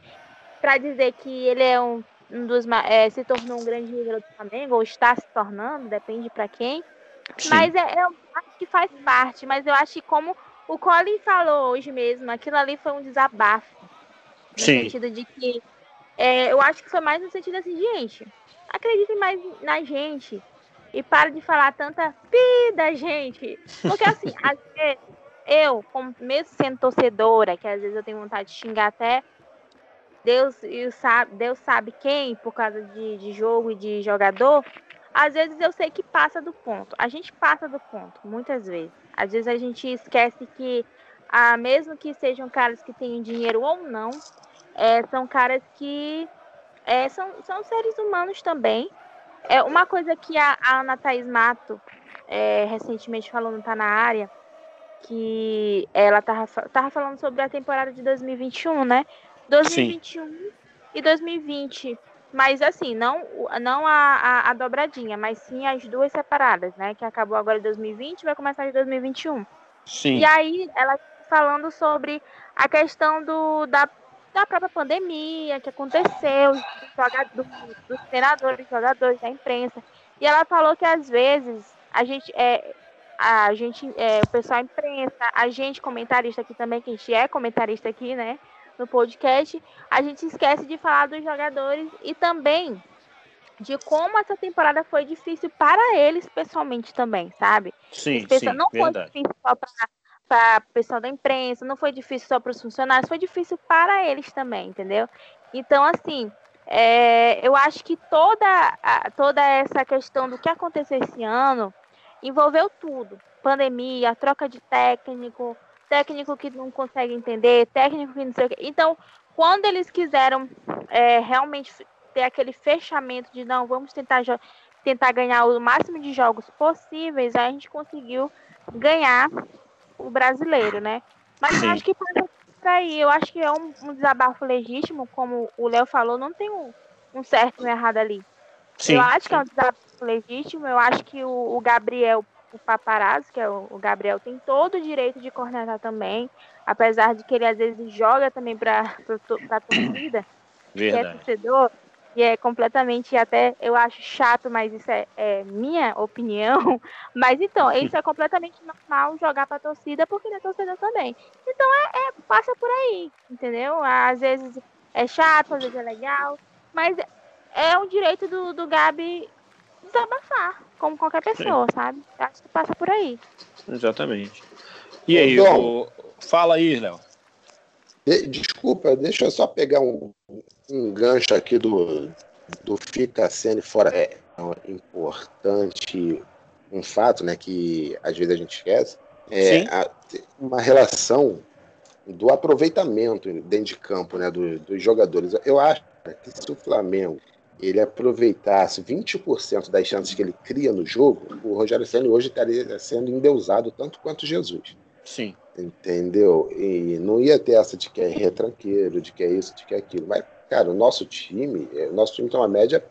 para dizer que ele é um, um dos é, se tornou um grande líder do Flamengo, ou está se tornando, depende para quem. Sim. Mas é, eu acho que faz parte, mas eu acho que como o Colin falou hoje mesmo, aquilo ali foi um desabafo. No Sim. sentido de que é, eu acho que foi mais no sentido assim, gente, acreditem mais na gente. E para de falar tanta pi da gente. Porque assim, às vezes, eu, mesmo sendo torcedora, que às vezes eu tenho vontade de xingar até Deus, sabe, Deus sabe quem, por causa de, de jogo e de jogador, às vezes eu sei que passa do ponto. A gente passa do ponto, muitas vezes. Às vezes a gente esquece que, ah, mesmo que sejam caras que têm dinheiro ou não, é, são caras que é, são, são seres humanos também. É uma coisa que a, a Ana Thaís Mato é, recentemente falou não tá na área, que ela tava, tava falando sobre a temporada de 2021, né? 2021 Sim. e 2020 mas assim, não, não a, a, a, dobradinha, mas sim as duas separadas, né? Que acabou agora em 2020 e vai começar em 2021. Sim. E aí, ela falando sobre a questão do, da, da própria pandemia que aconteceu, dos, dos treinadores, jogadores, da imprensa. E ela falou que às vezes a gente é, a gente, é, o pessoal imprensa, a gente comentarista aqui também, que a gente é comentarista aqui, né? No podcast, a gente esquece de falar dos jogadores e também de como essa temporada foi difícil para eles pessoalmente também, sabe? Sim, sim, não verdade. foi difícil só para o pessoal da imprensa, não foi difícil só para os funcionários, foi difícil para eles também, entendeu? Então, assim, é, eu acho que toda, toda essa questão do que aconteceu esse ano envolveu tudo. Pandemia, troca de técnico, técnico que não consegue entender, técnico que não sei o quê. Então, quando eles quiseram é, realmente ter aquele fechamento de não, vamos tentar, tentar ganhar o máximo de jogos possíveis, a gente conseguiu ganhar o brasileiro, né? Mas Sim. eu acho que passa por aí. Eu acho que é um, um desabafo legítimo, como o Léo falou, não tem um, um certo e um errado ali. Sim. Eu acho que é um desabafo legítimo. Eu acho que o, o Gabriel o paparazzo, que é o, Gabriel, tem todo o direito de cornetar também, apesar de que ele às vezes joga também para a torcida, que é torcedor, e é completamente até, eu acho chato, mas isso é, é minha opinião. Mas então, isso é completamente normal jogar para a torcida, porque ele é torcedor também. Então é, é, passa por aí, entendeu? Às vezes é chato, às vezes é legal, mas é um direito do, do Gabi desabafar, como qualquer pessoa, Sim. sabe? Acho que passa por aí. Exatamente. E aí, o... fala aí, Léo. De, desculpa, deixa eu só pegar um, um gancho aqui do, do Fica Sendo Fora. É, é importante um fato, né, que às vezes a gente esquece, é a, uma relação do aproveitamento dentro de campo, né, do, dos jogadores. Eu acho que se o Flamengo ele aproveitasse 20% das chances que ele cria no jogo, o Rogério Senna hoje estaria sendo endeusado tanto quanto Jesus. Sim. Entendeu? E não ia ter essa de que é retranqueiro, de que é isso, de que é aquilo. Mas, cara, o nosso time, é, o nosso time tem uma média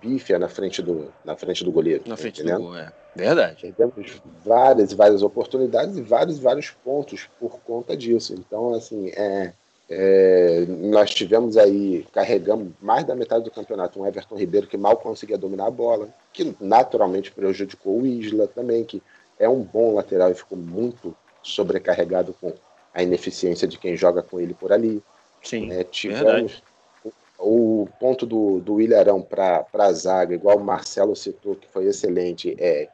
pífia na frente do, na frente do goleiro. Na frente entendendo? do gol, é. Verdade. Temos várias e várias oportunidades e vários vários pontos por conta disso. Então, assim, é, é, nós tivemos aí, carregamos mais da metade do campeonato um Everton Ribeiro que mal conseguia dominar a bola, que naturalmente prejudicou o Isla também, que é um bom lateral e ficou muito sobrecarregado com a ineficiência de quem joga com ele por ali. Sim, é, tivemos o, o, ponto do, do Ilharão para a zaga, igual o Marcelo citou, que foi excelente, é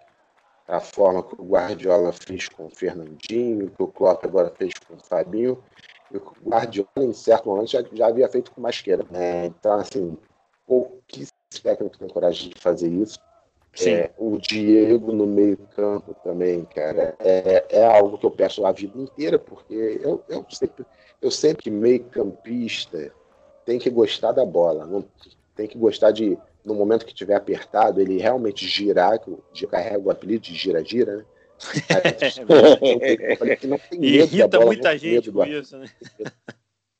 a forma que o Guardiola fez com o Fernandinho, que o Klopp agora fez com o Fabinho, o Guardiola, em certo momento, já, já havia feito com Masqueira. Né? Então, assim, pouquíssimos técnicos têm coragem de fazer isso. É, o Diego no meio campo também, cara, é, é algo que eu peço a vida inteira, porque eu, eu sempre, eu sempre meio campista tem que gostar da bola, não, tem que gostar de, no momento que tiver apertado, ele realmente girar, que eu carrego o apelido de gira-gira, né? E irrita muita gente com isso, né?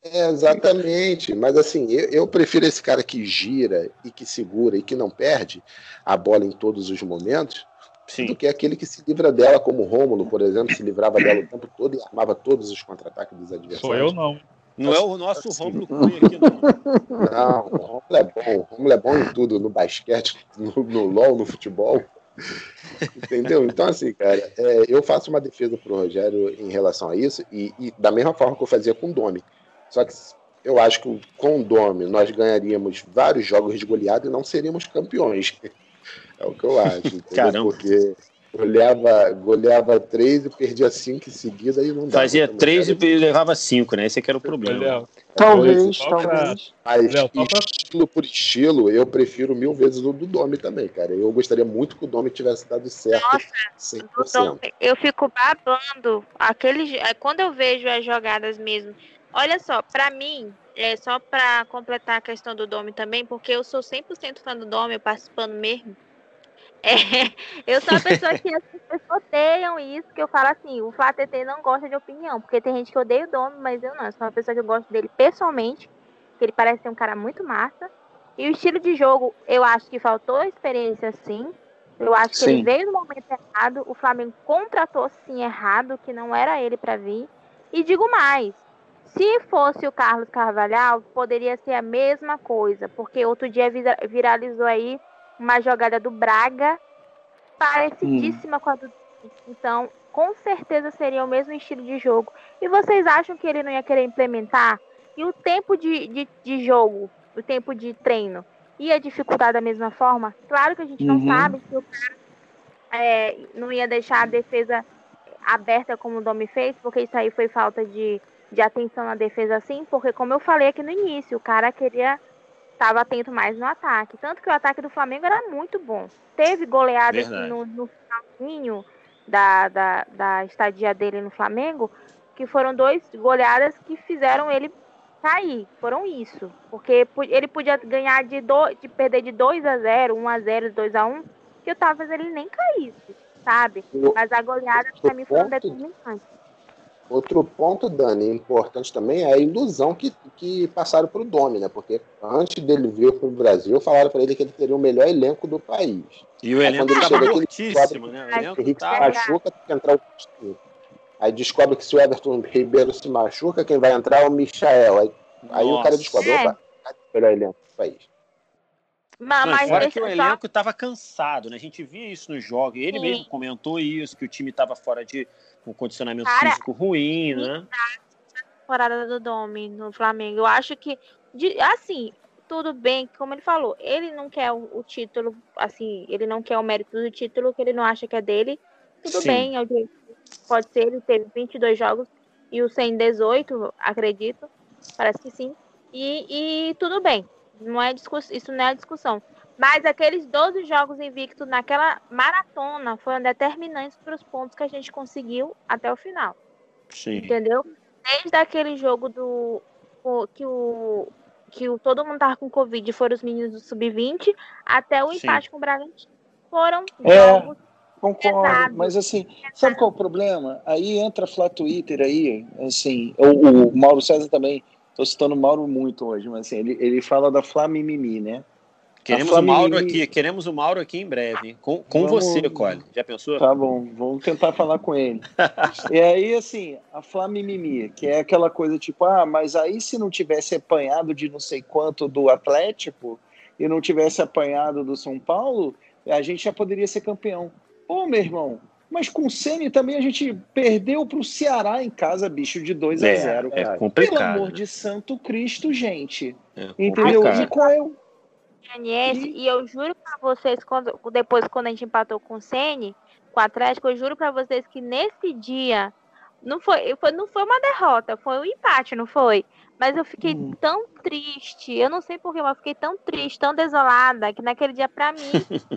É, exatamente, mas assim, eu, eu, prefiro esse cara que gira e que segura e que não perde a bola em todos os momentos Sim. do que aquele que se livra dela, como o Rômulo, por exemplo, se livrava dela o tempo todo e armava todos os contra-ataques dos adversários. Sou eu não. Não é o nosso assim, Rômulo Cunha aqui, não. Não, o Rômulo é bom. O Rômulo é bom em tudo, no basquete, no, no LOL, no futebol. Entendeu? Então, assim, cara, é, eu faço uma defesa pro Rogério em relação a isso, e, e, da mesma forma que eu fazia com o Domi. Só que eu acho que com o Domi nós ganharíamos vários jogos de goleada e não seríamos campeões. É o que eu acho. Caramba. Porque goleava, goleava três e perdia cinco em seguida e não dava. Fazia três e levava cinco, né? Esse que era o problema. Talvez, talvez. Mas estilo por estilo, eu prefiro mil vezes o do Domi também, cara. Eu gostaria muito que o Domi tivesse dado certo Nossa, 100%. eu fico babando. Aquele, é, quando eu vejo as jogadas mesmo. Olha só, para mim, é só para completar a questão do Domi também, porque eu sou 100% fã do Domi, participando mesmo. É, eu sou a pessoa que as pessoas odeiam isso, que eu falo assim, o Flá TT não gosta de opinião, porque tem gente que odeia o Domi, mas eu não, eu sou uma pessoa que eu gosto dele pessoalmente, que ele parece ser um cara muito massa. E o estilo de jogo, eu acho que faltou experiência sim. Eu acho que sim. ele veio no momento errado. O Flamengo contratou sim errado, que não era ele para vir. E digo mais, se fosse o Carlos Carvalhal, poderia ser a mesma coisa, porque outro dia viralizou aí uma jogada do Braga parecidíssima hum. com a do então com certeza seria o mesmo estilo de jogo. E vocês acham que ele não ia querer implementar? E o tempo de, de, de jogo, o tempo de treino, ia dificultar da mesma forma? Claro que a gente não uhum. sabe se o cara é, não ia deixar a defesa aberta como o Domi fez, porque isso aí foi falta de, de atenção na defesa assim, porque como eu falei aqui no início, o cara queria estava atento mais no ataque. Tanto que o ataque do Flamengo era muito bom. Teve goleadas no, no finalzinho da, da, da estadia dele no Flamengo, que foram dois goleadas que fizeram ele cair. Foram isso. Porque ele podia ganhar de, do, de perder de 2 a 0 1 a 0 2 a 1 que eu talvez ele nem caísse, sabe? Mas a goleada para mim foi um determinante. Outro ponto, Dani, importante também é a ilusão que, que passaram para o Domi, né? Porque antes dele vir para o Brasil, falaram para ele que ele teria o melhor elenco do país. E o elenco estava fortíssimo, né? O elenco Henrique tá... se machuca, tem que entrar o Aí descobre que se o Everton Ribeiro se machuca, quem vai entrar é o Michael. Aí, aí o cara descobre, é. opa, o melhor elenco do país. Mas, mas fora que o elenco estava cansado, né? A gente via isso nos jogos. Ele Sim. mesmo comentou isso, que o time estava fora de um condicionamento Cara, físico ruim, né? Temporada do Domi no Flamengo. Eu acho que, assim, tudo bem, como ele falou, ele não quer o, o, título, assim, ele não quer o mérito do título, que ele não acha que é dele. Tudo Sim. bem, pode ser, ele teve 22 jogos e o 100 18, acredito, parece que sim. E, e tudo bem, não é isso não é discussão. Mas aqueles 12 jogos invictos naquela maratona foram determinantes para os pontos que a gente conseguiu até o final. Sim. Entendeu? Desde aquele jogo do que o que o, todo mundo tava com Covid, foram os meninos do Sub-20, até o empate Sim. com o Bragantino. Foram é, jogos Concordo, pesados. mas assim, sabe qual é o problema? Aí entra a Twitter aí, assim, o, o Mauro César também, estou citando o Mauro muito hoje, mas assim, ele, ele fala da Flamimimi, né? Queremos o Mauro aqui, queremos o Mauro aqui em breve, com, com vamos, você, Cole. Já pensou? Tá bom, vamos tentar falar com ele. e aí, assim, a Flamimimi, que é aquela coisa tipo, ah, mas aí se não tivesse apanhado de não sei quanto do Atlético e não tivesse apanhado do São Paulo, a gente já poderia ser campeão. Pô, meu irmão, mas com o Ceni também a gente perdeu para o Ceará em casa, bicho, de 2 a 0 é, é complicado. Pelo amor de Santo Cristo, gente. É Entendeu? E qual é o Goianiense, e eu juro para vocês, quando, depois quando a gente empatou com o Sene, com o Atlético, eu juro para vocês que nesse dia não foi, foi, não foi uma derrota, foi um empate, não foi? Mas eu fiquei hum. tão triste, eu não sei porquê, mas eu fiquei tão triste, tão desolada, que naquele dia, para mim,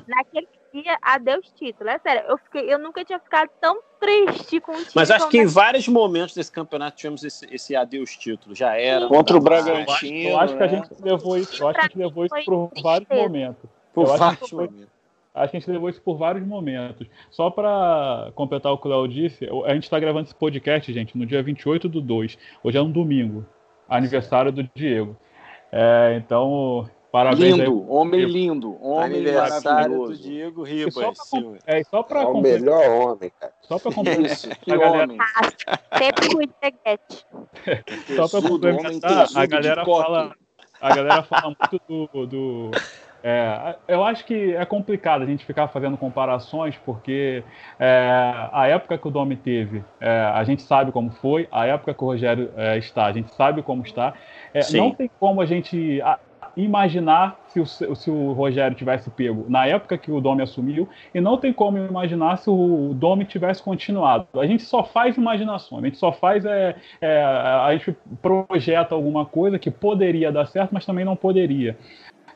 naquele dia, adeus título. É sério, eu, fiquei, eu nunca tinha ficado tão triste com o título. Mas acho que em vários momentos desse campeonato tivemos esse, esse adeus título, já era. Contra o Bragantino. Eu acho, que a gente levou isso, eu acho que a gente levou isso por vários momentos. Por vários momentos. Acho que a gente levou isso por vários momentos. Só para completar o que o Léo disse, a gente está gravando esse podcast, gente, no dia 28 do 2. Hoje é um domingo, aniversário do Diego. É, então, Parabéns lindo, aí. homem lindo, homem aniversário do Diego Ribas. É só para é o melhor homem, cara. Só para complementar. Isso, que a galera... homem. Sempre com integrete. Só para complementar, a galera fala, a galera fala muito do, do é, eu acho que é complicado a gente ficar fazendo comparações, porque é, a época que o Domi teve, é, a gente sabe como foi, a época que o Rogério é, está, a gente sabe como está. É, não tem como a gente imaginar se o, se o Rogério tivesse pego na época que o Domi assumiu, e não tem como imaginar se o Domi tivesse continuado. A gente só faz imaginação, a gente só faz, é, é, a gente projeta alguma coisa que poderia dar certo, mas também não poderia.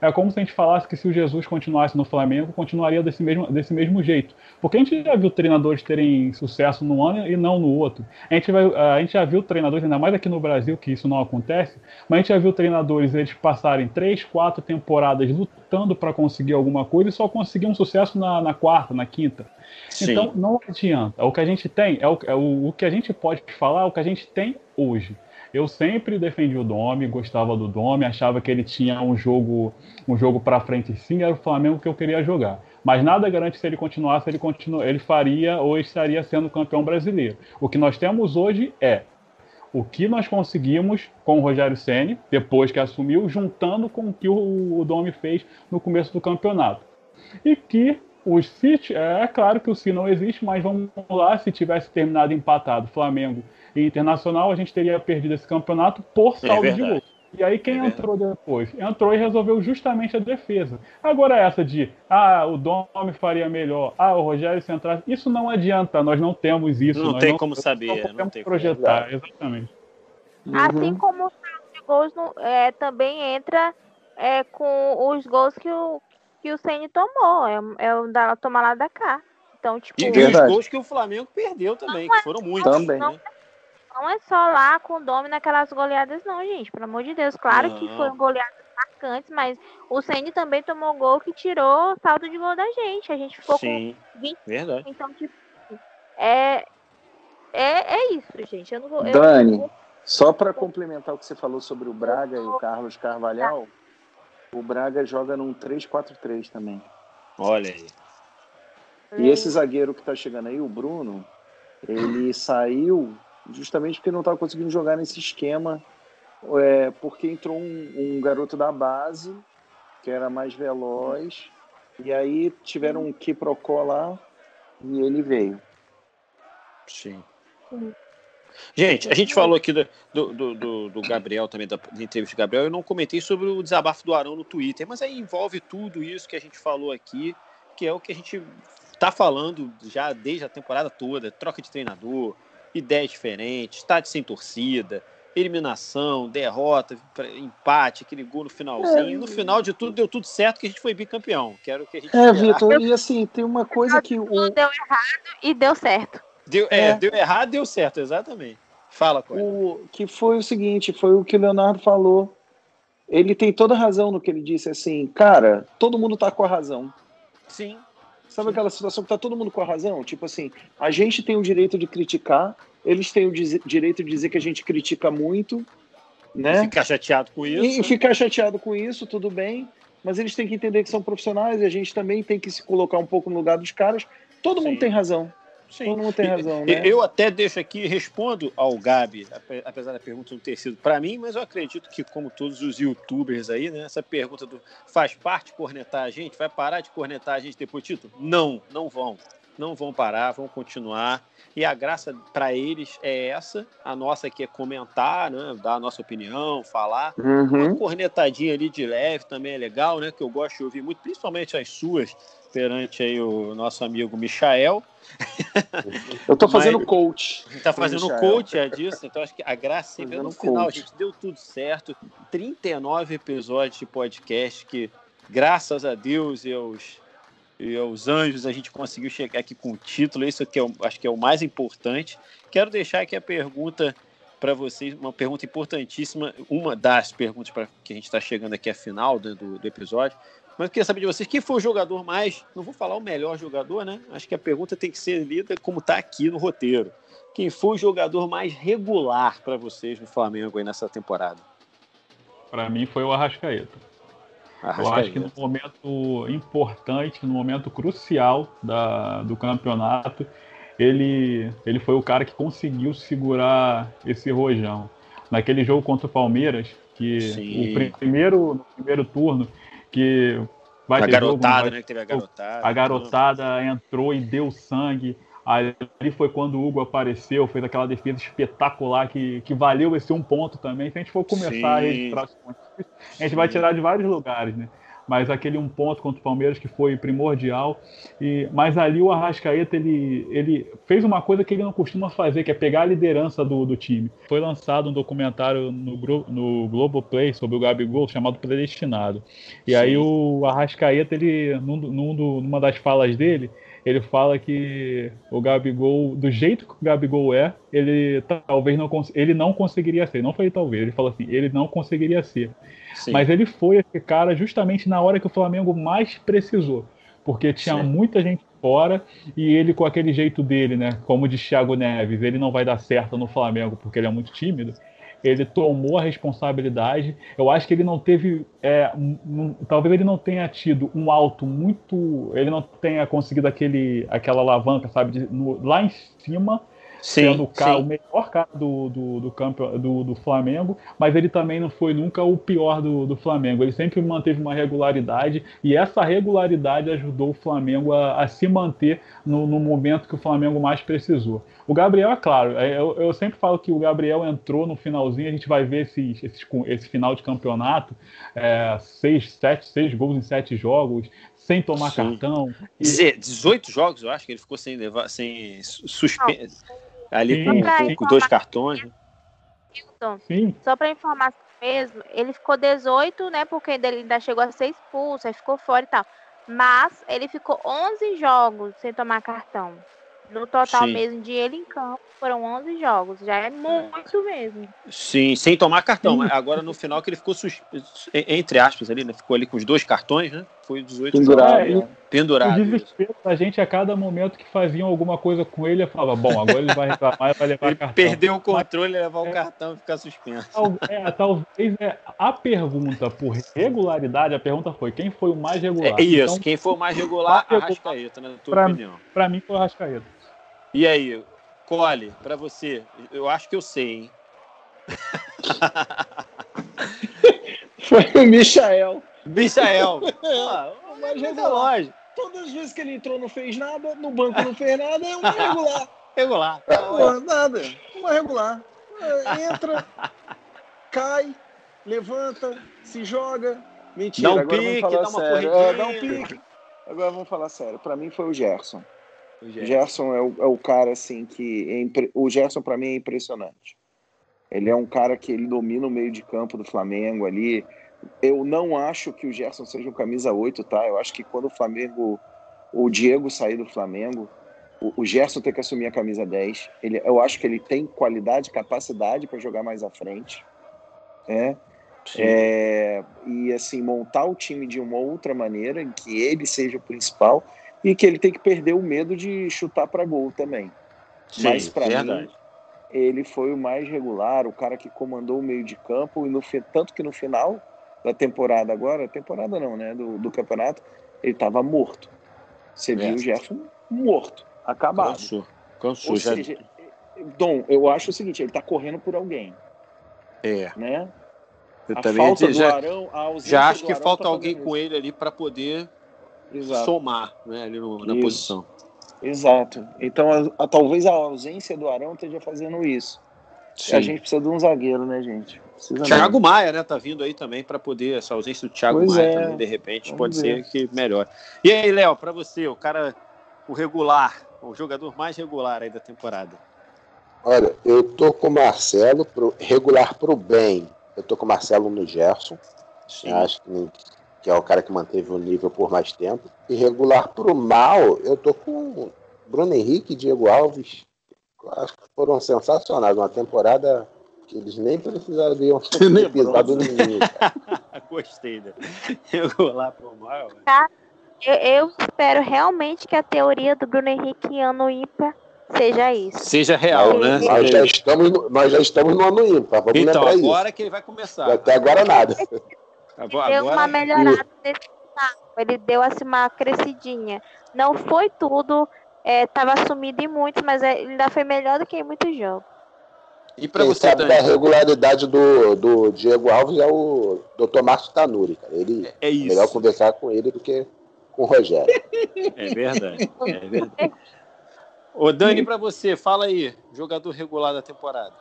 É como se a gente falasse que se o Jesus continuasse no Flamengo, continuaria desse mesmo, desse mesmo jeito. Porque a gente já viu treinadores terem sucesso num ano e não no outro. A gente, vai, a gente já viu treinadores, ainda mais aqui no Brasil, que isso não acontece, mas a gente já viu treinadores eles passarem três, quatro temporadas lutando para conseguir alguma coisa e só conseguir um sucesso na, na quarta, na quinta. Sim. Então não adianta. O que a gente tem é o, é o, o que a gente pode falar, é o que a gente tem hoje. Eu sempre defendi o Domi, gostava do Domi, achava que ele tinha um jogo, um jogo para frente sim, era o Flamengo que eu queria jogar. Mas nada garante se ele continuasse, ele, continu... ele faria ou estaria sendo campeão brasileiro. O que nós temos hoje é o que nós conseguimos com o Rogério Ceni depois que assumiu, juntando com o que o, Domi fez no começo do campeonato. E que os se, é, é claro que o se não existe, mas vamos lá, se tivesse terminado empatado Flamengo e Internacional, a gente teria perdido esse campeonato por é saldo é de gol. E aí quem é entrou depois? Entrou e resolveu justamente a defesa. Agora essa de, ah, o Domi faria melhor, ah, o Rogério Central, isso não adianta, nós não temos isso. Não tem não, como saber, não, tem projetar, como. exatamente. Assim uhum. como o saldo de gols no, é, também entra é, com os gols que o, que o Ceni tomou, é, é o da tomar lá da cá. Então, tipo, e, os gols que o Flamengo perdeu também, que é foram muitos. Também. Não, né? Não é só lá com o Domi naquelas goleadas, não, gente. Pelo amor de Deus. Claro não. que foram goleadas marcantes, mas o Ceni também tomou gol que tirou o saldo de gol da gente. A gente ficou Sim, com 20. Verdade. Então, tipo, é, é, é isso, gente. Eu não vou. Dani, não vou... só para complementar o que você falou sobre o Braga e o Carlos Carvalhal, o Braga joga num 3-4-3 também. Olha aí. E esse zagueiro que tá chegando aí, o Bruno, ele saiu justamente porque não estava conseguindo jogar nesse esquema, é, porque entrou um, um, garoto da base que era mais veloz, e aí tiveram um quiprocó lá e ele veio. Sim. Gente, a gente falou aqui do, do, do, do Gabriel também, da, da entrevista do Gabriel, eu não comentei sobre o desabafo do Arão no Twitter, mas aí envolve tudo isso que a gente falou aqui, que é o que a gente tá falando já desde a temporada toda, troca de treinador, ideias diferentes, estádio sem torcida, eliminação, derrota, empate, aquele gol no finalzinho. É, no final de tudo, deu tudo certo que a gente foi bicampeão. Quero que a gente. É, Vitor, e assim, tem uma coisa que. O... Deu errado e deu certo. Deu, é, é. deu errado deu certo, exatamente. Fala, Cora. O que foi o seguinte, foi o que o Leonardo falou. Ele tem toda razão no que ele disse, assim, cara, todo mundo tá com a razão. Sim. Sabe aquela situação que tá todo mundo com a razão? Tipo assim, a gente tem o direito de criticar, eles têm o direito de dizer que a gente critica muito, né? E ficar chateado com isso. E ficar chateado com isso, tudo bem. Mas eles têm que entender que são profissionais e a gente também tem que se colocar um pouco no lugar dos caras. Todo Sim. mundo tem razão. Sim. Todo mundo tem razão, né? Eu até deixo aqui, respondo ao Gabi, apesar da pergunta não ter sido para mim, mas eu acredito que, como todos os youtubers aí, né? Essa pergunta do faz parte cornetar a gente? Vai parar de cornetar a gente depois do título? Não, não vão. Não vão parar, vão continuar. E a graça para eles é essa. A nossa aqui é comentar, né? Dar a nossa opinião, falar. Uhum. Uma cornetadinha ali de leve também é legal, né? Que eu gosto de ouvir muito, principalmente as suas, perante aí o nosso amigo Michael. Eu tô fazendo Mas, coach. Tá fazendo coach é disso, então acho que a graça sempre é no final, a gente deu tudo certo. 39 episódios de podcast que, graças a Deus e aos, e aos anjos, a gente conseguiu chegar aqui com o título. Isso que é, acho que é o mais importante. Quero deixar aqui a pergunta para vocês, uma pergunta importantíssima, uma das perguntas para que a gente está chegando aqui à final do, do episódio. Mas eu queria saber de vocês, quem foi o jogador mais, não vou falar o melhor jogador, né? Acho que a pergunta tem que ser lida como está aqui no roteiro. Quem foi o jogador mais regular para vocês no Flamengo aí nessa temporada? Para mim foi o Arrascaeta. Arrascaeta. Eu acho que no momento importante, no momento crucial da, do campeonato, ele, ele foi o cara que conseguiu segurar esse rojão. Naquele jogo contra o Palmeiras, que Sim. o primeiro, no primeiro turno que vai a ter garotada, jogo, né? Que teve a garotada. A garotada entrou e deu sangue. Ali foi quando o Hugo apareceu, fez aquela defesa espetacular que, que valeu esse um ponto também. Se a gente for começar Sim. a registrar os pontos, a gente vai tirar de vários lugares, né? Mas aquele um ponto contra o Palmeiras que foi primordial. E, mas ali o Arrascaeta ele, ele fez uma coisa que ele não costuma fazer, que é pegar a liderança do, do time. Foi lançado um documentário no, no Globoplay sobre o Gabigol chamado Predestinado. E Sim. aí o Arrascaeta, ele, num, num, numa das falas dele, ele fala que o Gabigol, do jeito que o Gabigol é, ele talvez não ele não conseguiria ser. Não foi talvez, ele fala assim, ele não conseguiria ser. Sim. Mas ele foi esse cara justamente na hora que o Flamengo mais precisou. Porque tinha Sim. muita gente fora e ele com aquele jeito dele, né? Como de Thiago Neves, ele não vai dar certo no Flamengo porque ele é muito tímido. Ele tomou a responsabilidade. Eu acho que ele não teve, é, um, talvez ele não tenha tido um alto muito, ele não tenha conseguido aquele, aquela alavanca, sabe, de, no, lá em cima sim, sendo o, cara, o melhor cara do, do, do, campo, do, do, Flamengo, mas ele também não foi nunca o pior do, do Flamengo. Ele sempre manteve uma regularidade e essa regularidade ajudou o Flamengo a, a se manter no, no, momento que o Flamengo mais precisou. O Gabriel, é claro, é, eu, eu, sempre falo que o Gabriel entrou no finalzinho, a gente vai ver esse, esse, esse final de campeonato, é, seis, sete, seis gols em sete jogos, sem tomar Sim. cartão. E... 18 jogos, eu acho que ele ficou sem levar, sem suspenso ali com, com dois cartões. Sim. Só para informar mesmo, ele ficou 18, né? Porque ele ainda chegou a ser expulso, aí ficou fora e tal. Mas ele ficou 11 jogos sem tomar cartão. No total Sim. mesmo de ele em campo, foram 11 jogos. Já é muito mesmo. Sim, sem tomar cartão. Mas agora no final que ele ficou, entre aspas, ali, né? Ficou ali com os dois cartões, né? Foi 18 Pendurado. É, Pendurado. O desespero da gente a cada momento que faziam alguma coisa com ele, eu falava, bom, agora ele vai reclamar e vai levar ele cartão. Perdeu o controle, Mas, levar é, o cartão e ficar suspenso. É, talvez é, a pergunta por regularidade, a pergunta foi quem foi o mais regular. É isso, então, quem foi o mais regular, Arrascaeta, na tua pra, opinião. Pra mim foi o Arrascaeta. E aí, Cole, para você, eu acho que eu sei, hein? Foi o Michael. Michael. ah, mas regular. Todas as vezes que ele entrou não fez nada, no banco não fez nada, é uma regular. regular. É, nada, uma regular. É, entra, cai, levanta, se joga. Mentira, dá um agora pique, vamos falar dá uma sério. É, dá um pique. Agora vamos falar sério. Para mim foi o Gerson. O Gerson, Gerson é, o, é o cara assim que. É impre... O Gerson, para mim, é impressionante. Ele é um cara que ele domina o meio de campo do Flamengo ali. Eu não acho que o Gerson seja um camisa 8, tá? Eu acho que quando o Flamengo. O Diego sair do Flamengo, o, o Gerson tem que assumir a camisa 10. Ele, eu acho que ele tem qualidade, capacidade para jogar mais à frente. É, é, e assim, montar o time de uma outra maneira, em que ele seja o principal e que ele tem que perder o medo de chutar para gol também. Sim, Mas para mim, ele foi o mais regular, o cara que comandou o meio de campo e no tanto que no final da temporada agora, temporada não, né, do, do campeonato, ele estava morto. Você é. viu o Jefferson morto, acabado. Cansou, cansou. Ou já... seja, Dom, eu acho o seguinte, ele está correndo por alguém. É. Né? Eu a também falta já, do Arão, já acho que falta tá alguém com ele ali para poder Exato. somar né, ali no, na posição. Exato. Então, a, a, talvez a ausência do Arão esteja fazendo isso. Sim. A gente precisa de um zagueiro, né, gente? Precisa Thiago mesmo. Maia, né, tá vindo aí também para poder essa ausência do Thiago pois Maia é. também de repente Vamos pode ver. ser que melhor. E aí, Léo, para você, o cara o regular, o jogador mais regular aí da temporada. Olha, eu tô com o Marcelo pro, regular pro bem. Eu tô com o Marcelo no Gerson. Sim. Acho que que é o cara que manteve o nível por mais tempo. E regular para o mal, eu tô com Bruno Henrique e Diego Alves. Acho que foram sensacionais. Uma temporada eles nem precisariam ter pisado no início. Gostei, né? Regular para o mal. Tá. Eu, eu, espero realmente que a teoria do Bruno Henrique ano ímpar seja isso. Seja real, né? Nós já estamos no, nós já estamos no ano ímpar. Vamos então, agora isso. que ele vai começar. Até agora nada. Ele deu uma melhorada nesse Ele deu assim uma crescidinha. Não foi tudo, estava é, sumido em muitos, mas é, ainda foi melhor do que em muitos jogos. E para você sabe da regularidade do, do Diego Alves é o Dr. Márcio Tanuri, cara. Ele é, é, é melhor conversar com ele do que com o Rogério. É verdade. É verdade. Ô Dani, para você, fala aí, jogador regular da temporada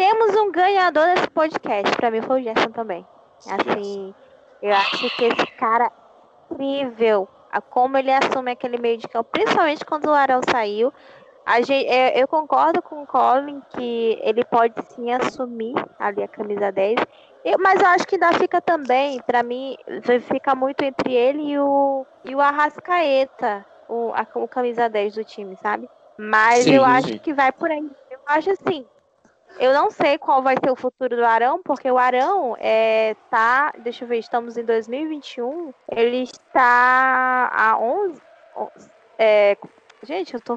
temos um ganhador desse podcast. Para mim foi o Gerson também. Assim, eu acho que esse cara é incrível. A como ele assume aquele meio de campo, principalmente quando o Arão saiu. Gente, eu, eu, concordo com o Colin que ele pode sim assumir ali a camisa 10. Eu, mas eu acho que ainda fica também, para mim, fica muito entre ele e o, e o Arrascaeta, o, a, o camisa 10 do time, sabe? Mas sim, eu sim. acho que vai por aí. Eu acho assim, eu não sei qual vai ser o futuro do Arão, porque o Arão é, tá. Deixa eu ver, estamos em 2021. Ele está a 11. É, gente, eu tô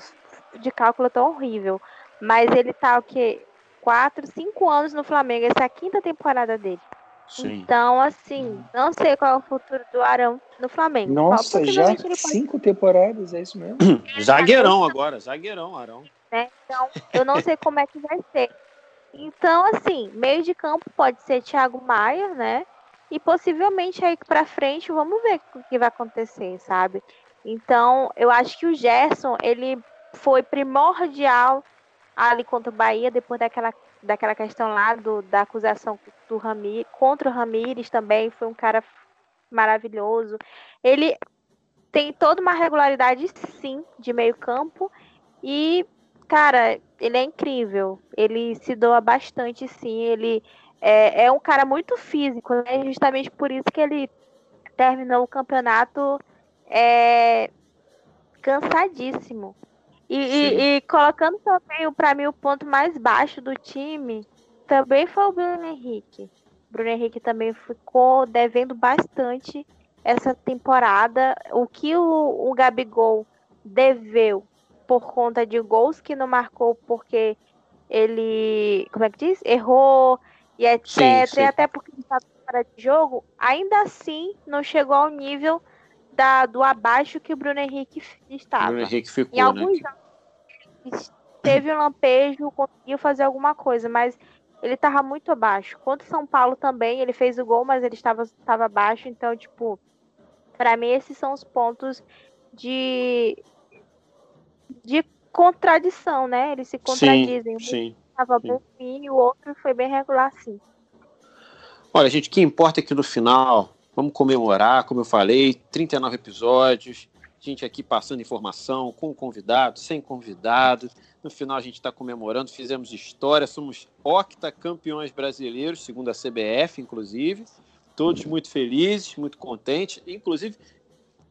de cálculo tão horrível. Mas ele tá o quê? quatro, cinco anos no Flamengo. Essa é a quinta temporada dele. Sim. Então, assim, não sei qual é o futuro do Arão no Flamengo. Nossa, já cinco temporadas, é isso mesmo? zagueirão agora, zagueirão, Arão. Né? Então, eu não sei como é que vai ser. Então, assim, meio de campo pode ser Thiago Maia, né? E possivelmente aí para frente, vamos ver o que vai acontecer, sabe? Então, eu acho que o Gerson, ele foi primordial ali contra o Bahia, depois daquela, daquela questão lá do, da acusação do Ramir, contra o Ramires também, foi um cara maravilhoso. Ele tem toda uma regularidade, sim, de meio campo, e, cara, ele é incrível. Ele se doa bastante, sim, ele é, é um cara muito físico, né? Justamente por isso que ele terminou o campeonato é, cansadíssimo. E, e, e, colocando também, para mim, o ponto mais baixo do time também foi o Bruno Henrique. O Bruno Henrique também ficou devendo bastante essa temporada. O que o, o Gabigol deveu por conta de gols que não marcou porque ele, como é que diz? Errou e etc. Sim, sim. E até porque estava fora de jogo, ainda assim não chegou ao nível da, do abaixo que o Bruno Henrique estava. Bruno Henrique ficou, em alguns né? anos teve um lampejo, conseguiu fazer alguma coisa, mas ele estava muito abaixo. Contra o São Paulo também, ele fez o gol, mas ele estava, estava abaixo, então, tipo, para mim esses são os pontos de de contradição, né? Eles se contradizem. Sim, estava bom fim e o outro foi bem regular, sim. Olha, gente, o que importa é que no final Vamos comemorar, como eu falei, 39 episódios, gente aqui passando informação, com convidado, sem convidado. No final a gente está comemorando, fizemos história, somos octacampeões brasileiros, segundo a CBF, inclusive. Todos muito felizes, muito contentes. Inclusive,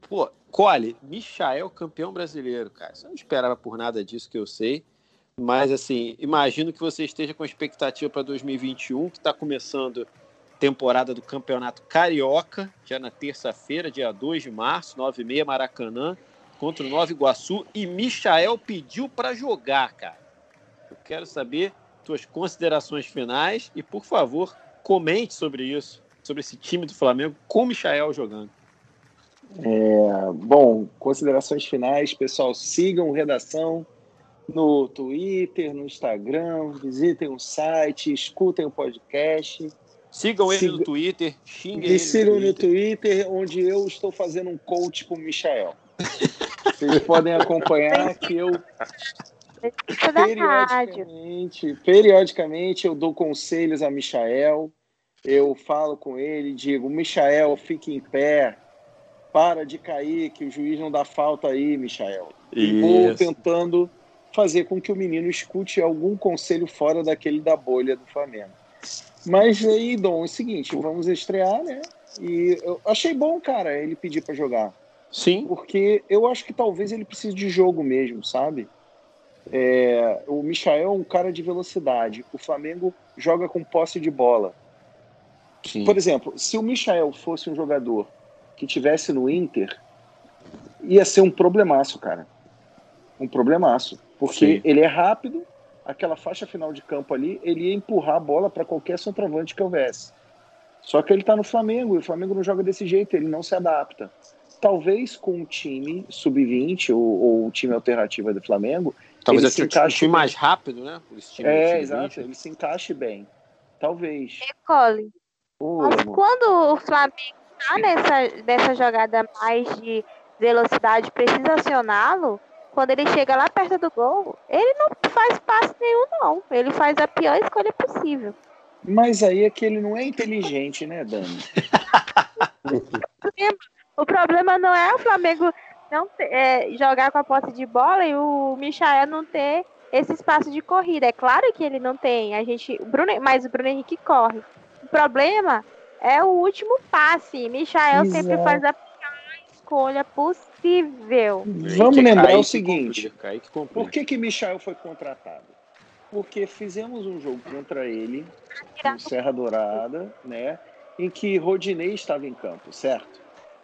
pô, Cole, Michael campeão brasileiro, cara. Você não esperava por nada disso que eu sei. Mas, assim, imagino que você esteja com expectativa para 2021, que está começando temporada do Campeonato Carioca, já na terça-feira, dia 2 de março, 9h30, Maracanã, contra o Nova Iguaçu. E Michael pediu para jogar, cara. Eu quero saber tuas considerações finais e, por favor, comente sobre isso, sobre esse time do Flamengo com o Michael jogando. É, bom, considerações finais, pessoal, sigam Redação no Twitter, no Instagram, visitem o site, escutem o podcast Sigam ele Siga... no Twitter, xinguem ele. sigam no Twitter. onde eu estou fazendo um coach com o Michael. Vocês podem acompanhar que eu periodicamente, periodicamente eu dou conselhos a Michael. Eu falo com ele, digo, Michael, fique em pé, para de cair, que o juiz não dá falta aí, Michael. E vou tentando fazer com que o menino escute algum conselho fora daquele da bolha do Flamengo. Mas aí, Dom, é o seguinte, vamos estrear, né? E eu achei bom, cara, ele pedir para jogar. Sim. Porque eu acho que talvez ele precise de jogo mesmo, sabe? É, o Michael é um cara de velocidade. O Flamengo joga com posse de bola. Sim. Por exemplo, se o Michael fosse um jogador que tivesse no Inter, ia ser um problemaço, cara. Um problemaço. Porque Sim. ele é rápido, aquela faixa final de campo ali, ele ia empurrar a bola para qualquer centroavante que houvesse. Só que ele está no Flamengo e o Flamengo não joga desse jeito, ele não se adapta. Talvez com um time sub-20 ou, ou um time alternativo do Flamengo. Talvez ele se encaixe um time mais rápido, né? é, exato, ele se encaixe bem. Talvez. Recole. Mas quando o Flamengo está nessa, nessa jogada mais de velocidade, precisa acioná-lo, quando ele chega lá perto do gol, ele não faz passe nenhum, não. Ele faz a pior escolha possível. Mas aí é que ele não é inteligente, né, Dani? o problema não é o Flamengo não é, jogar com a posse de bola e o Michael não ter esse espaço de corrida. É claro que ele não tem. A gente, o Bruno, mas o Bruno Henrique corre. O problema é o último passe. Michael Exato. sempre faz a escolha possível. Vamos lembrar o seguinte: por que que Michel foi contratado? Porque fizemos um jogo contra ele no Serra Dourada, né? Em que Rodinei estava em campo, certo?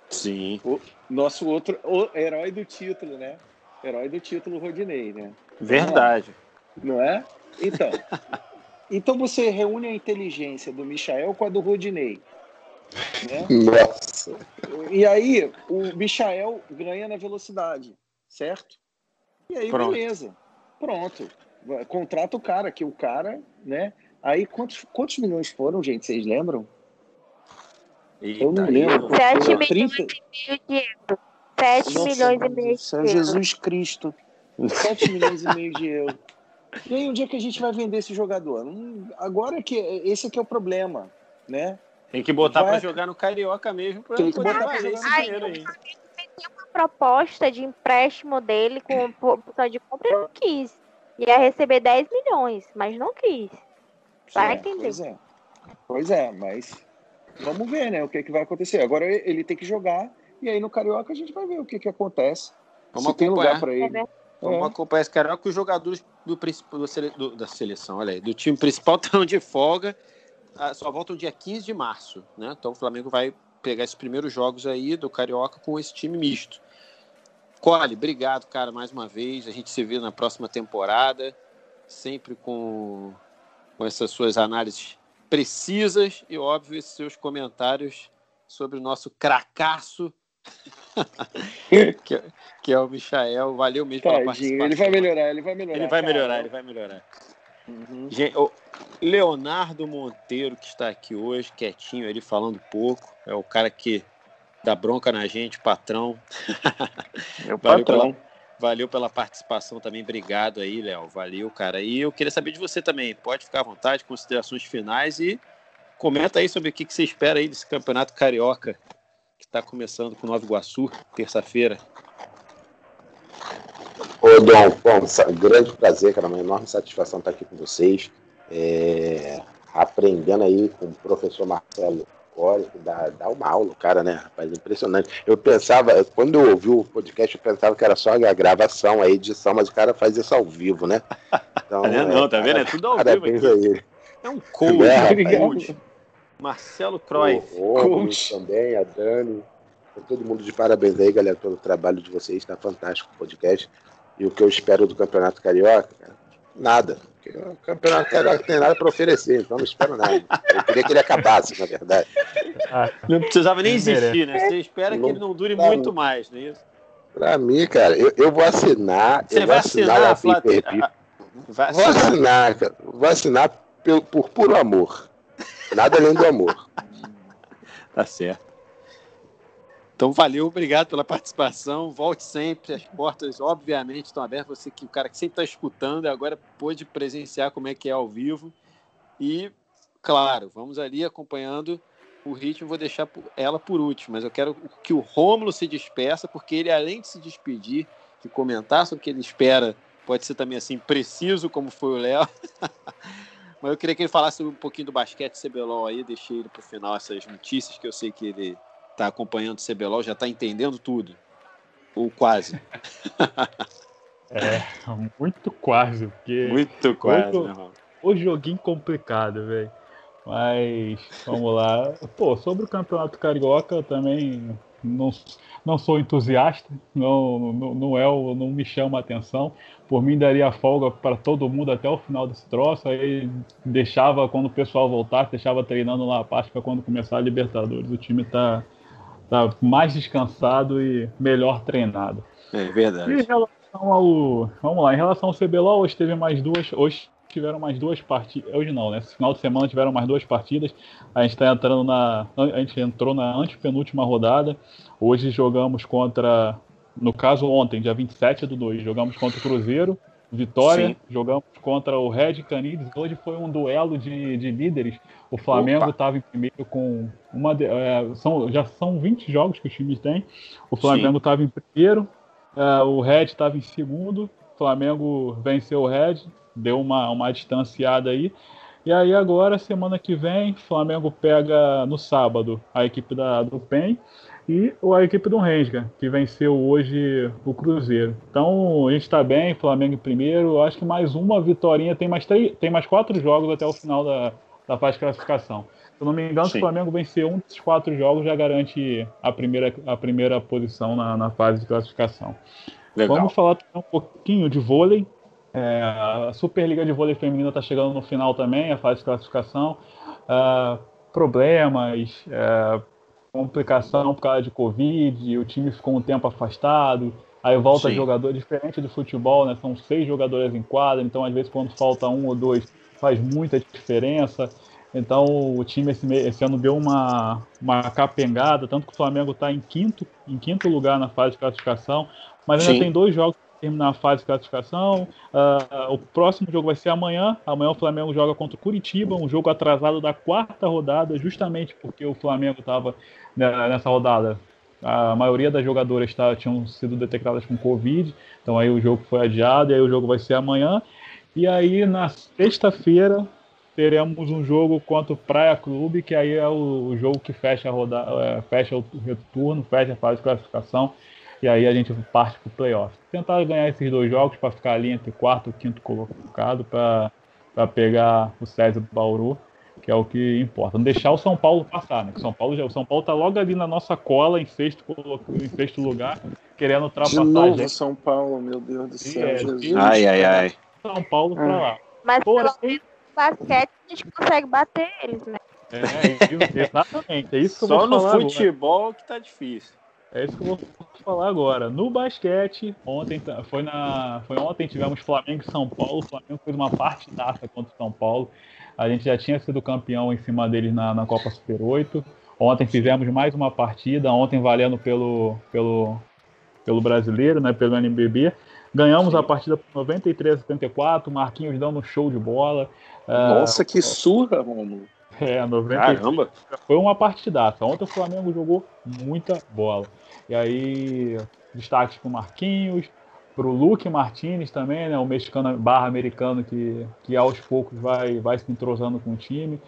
Sim. O nosso outro o herói do título, né? Herói do título Rodinei, né? Verdade. Não é? Então, Então você reúne a inteligência do Michael com a do Rodinei. Né? Nossa. E aí o Michael ganha na velocidade, certo? E aí, Pronto. beleza. Pronto. Contrata o cara, que o cara, né? Aí quantos, quantos milhões foram, gente? Vocês lembram? Eu não Eita, lembro. 7 Foi milhões 30 e meio de euros. 7 Nossa, milhões e meio de euros. Jesus Cristo. 7 milhões e meio de euros. E aí, onde é que a gente vai vender esse jogador? Hum, Agora que esse aqui é o problema, né? Tem que botar pra jogar no Carioca mesmo pra Tem que poder botar pra valer jogar esse dinheiro aí. Uma proposta de empréstimo dele com opção de compra, ele não quis. Ia receber 10 milhões, mas não quis. Vai É, entender. Pois é. Pois é, mas vamos ver, né? O que, que vai acontecer. Agora ele tem que jogar e aí no Carioca a gente vai ver o que, que acontece. Vamos Se tem acompanhar. lugar para É ele. Vamos É. acompanhar esse Carioca que os jogadores do, do- da seleção, olha aí, do time principal estão de folga. Ah, Só voltam dia 15 de março, né? Então o Flamengo vai pegar esses primeiros jogos aí do Carioca com esse time misto. Cole, obrigado, cara, mais uma vez. A gente se vê na próxima temporada, sempre com, com essas suas análises precisas e, óbvio, esses seus comentários sobre o nosso cracaço, que, é- que é o Michael. Valeu mesmo pela Tadinho, participação. ele vai melhorar, ele vai melhorar. Ele vai cara. melhorar, ele vai melhorar. Uhum. Gente, o Leonardo Monteiro, que está aqui hoje, quietinho, ele falando pouco, é o cara que dá bronca na gente, patrão. É o Valeu patrão. pela, valeu pela participação também, obrigado aí, Léo, valeu, cara. E eu queria saber de você também, pode ficar à vontade, considerações finais e comenta aí sobre o que, que você espera aí desse campeonato carioca que está começando com Nova Iguaçu, terça-feira. Ô, Dom, bom, sa- grande prazer, cara, uma enorme satisfação estar aqui com vocês. É, aprendendo aí com o professor Marcelo Core, que dá, dá uma aula, o cara, né, rapaz, impressionante. Eu pensava, quando eu ouvi o podcast, eu pensava que era só a gravação, a edição, mas o cara faz isso ao vivo, né? Então, Tá vendo? Não, tá vendo? É tudo ao vivo Parabéns a ele. É um coach, É, é um coach. Marcelo Cruyff. O Rômulo também, a Dani. Tá todo mundo de parabéns aí, galera, pelo trabalho de vocês. Tá fantástico o podcast. E o que eu espero do Campeonato Carioca, cara, nada. Porque o Campeonato Carioca tem nada para oferecer, então não espero nada. Eu queria que ele acabasse, na verdade. Não precisava nem existir, né? Você espera que Não- ele não dure não. muito mais, não é isso? Pra mim, cara, eu, eu vou assinar. Você eu vai vou assinar assinar, a. Vai Vou assinar. assinar, cara. Vou assinar por, por puro amor. Nada além do amor. Tá certo. Então, valeu, obrigado pela participação. Volte sempre. As portas, obviamente, estão abertas. Você que o cara que sempre está escutando agora pôde presenciar como é que é ao vivo. E, claro, vamos ali acompanhando o ritmo. Vou deixar ela por último, mas eu quero que o Rômulo se despeça, porque ele, além de se despedir, de comentar sobre o que ele espera, pode ser também assim, preciso, como foi o Léo. Mas eu queria que ele falasse um pouquinho do basquete CBLOL aí, deixei ele para o final essas notícias, que eu sei que ele está acompanhando o CBLOL, já está entendendo tudo. Ou quase. É, muito quase, porque. Muito quase, o, o joguinho complicado, velho. Mas, vamos lá. Pô, sobre o Campeonato Carioca, também não, não sou entusiasta, não, não, não, é, não me chama a atenção. Por mim, daria folga para todo mundo até o final desse troço, aí deixava, quando o pessoal voltasse, deixava treinando lá a parte para quando começar a Libertadores. O time tá, tá mais descansado e melhor treinado. É E em verdade. relação ao. Vamos lá, em relação ao CBLOL, hoje teve mais duas. Hoje tiveram mais duas partidas. Hoje não, né? Esse final de semana tiveram mais duas partidas. A gente está entrando na. A gente entrou na antepenúltima rodada. Hoje jogamos contra. No caso, ontem, dia 27 do 2, jogamos contra o Cruzeiro. Vitória, Sim. jogamos contra o Red Canids. Hoje foi um duelo de, de líderes. O Flamengo estava em primeiro com uma. de- é, são, já são 20 jogos que os times têm. O Flamengo estava em primeiro, é, o Red estava em segundo. O Flamengo venceu o Red, deu uma, uma distanciada aí. E aí agora, semana que vem, Flamengo pega no sábado a equipe da, do PEN e a equipe do Rensga, que venceu hoje o Cruzeiro. Então a gente está bem, Flamengo em primeiro. Acho que mais uma vitória, tem mais, três, tem mais quatro jogos até o final da, da fase de classificação. Se eu não me engano, se Sim. o Flamengo vencer um desses quatro jogos, já garante a primeira, a primeira posição na, na fase de classificação. Legal. Vamos falar também um pouquinho de vôlei. É, a Superliga de Vôlei Feminina está chegando no final também, a fase de classificação. Uh, problemas, uh, complicação por causa de Covid, o time ficou um tempo afastado, aí volta Sim. jogador diferente do futebol, né? São seis jogadores em quadra, então às vezes quando falta um ou dois faz muita diferença. Então o time esse, esse ano deu uma, uma capengada, tanto que o Flamengo está em quinto, em quinto lugar na fase de classificação, mas ainda Sim. tem dois jogos terminar a fase de classificação. Uh, o próximo jogo vai ser amanhã. Amanhã o Flamengo joga contra o Curitiba, um jogo atrasado da quarta rodada, justamente porque o Flamengo estava né, nessa rodada. A maioria das jogadoras tá, tinham sido detectadas com Covid, então aí o jogo foi adiado, e aí o jogo vai ser amanhã. E aí na sexta-feira teremos um jogo contra o Praia Clube, que aí é o, jogo que fecha a rodada, é, fecha o retorno, fecha a fase de classificação, e aí a gente parte para o playoff. Tentar ganhar esses dois jogos para ficar ali entre quarto e quinto colocado, para pegar o César Bauru, que é o que importa. Não deixar o São Paulo passar, né? Que São Paulo já, o São Paulo tá logo ali na nossa cola, em sexto, em sexto lugar, querendo ultrapassar De novo, a gente. São Paulo, meu Deus do céu. É, Jesus. Ai, ai, ai. São Paulo para lá. Mas Porra. pelo menos no basquete a gente consegue bater eles, né? É, exatamente. É isso que eu Só no falar futebol que tá difícil. É isso que eu vou falar agora. No basquete, ontem foi na foi ontem tivemos Flamengo e São Paulo. O Flamengo fez uma partidaça contra o São Paulo. A gente já tinha sido campeão em cima deles na, na Copa Super 8. Ontem fizemos mais uma partida, ontem valendo pelo pelo pelo brasileiro, né, pelo NBB. Ganhamos a partida por 93 a 74, Marquinhos dando um show de bola. Ah, Nossa, que surra, Romulo. É, 90, Caramba. foi uma partidaça. Ontem o Flamengo jogou muita bola. E aí, destaques para o Marquinhos, para o Luke Martinez também, né, o mexicano barra americano que, que aos poucos vai, vai se entrosando com o time.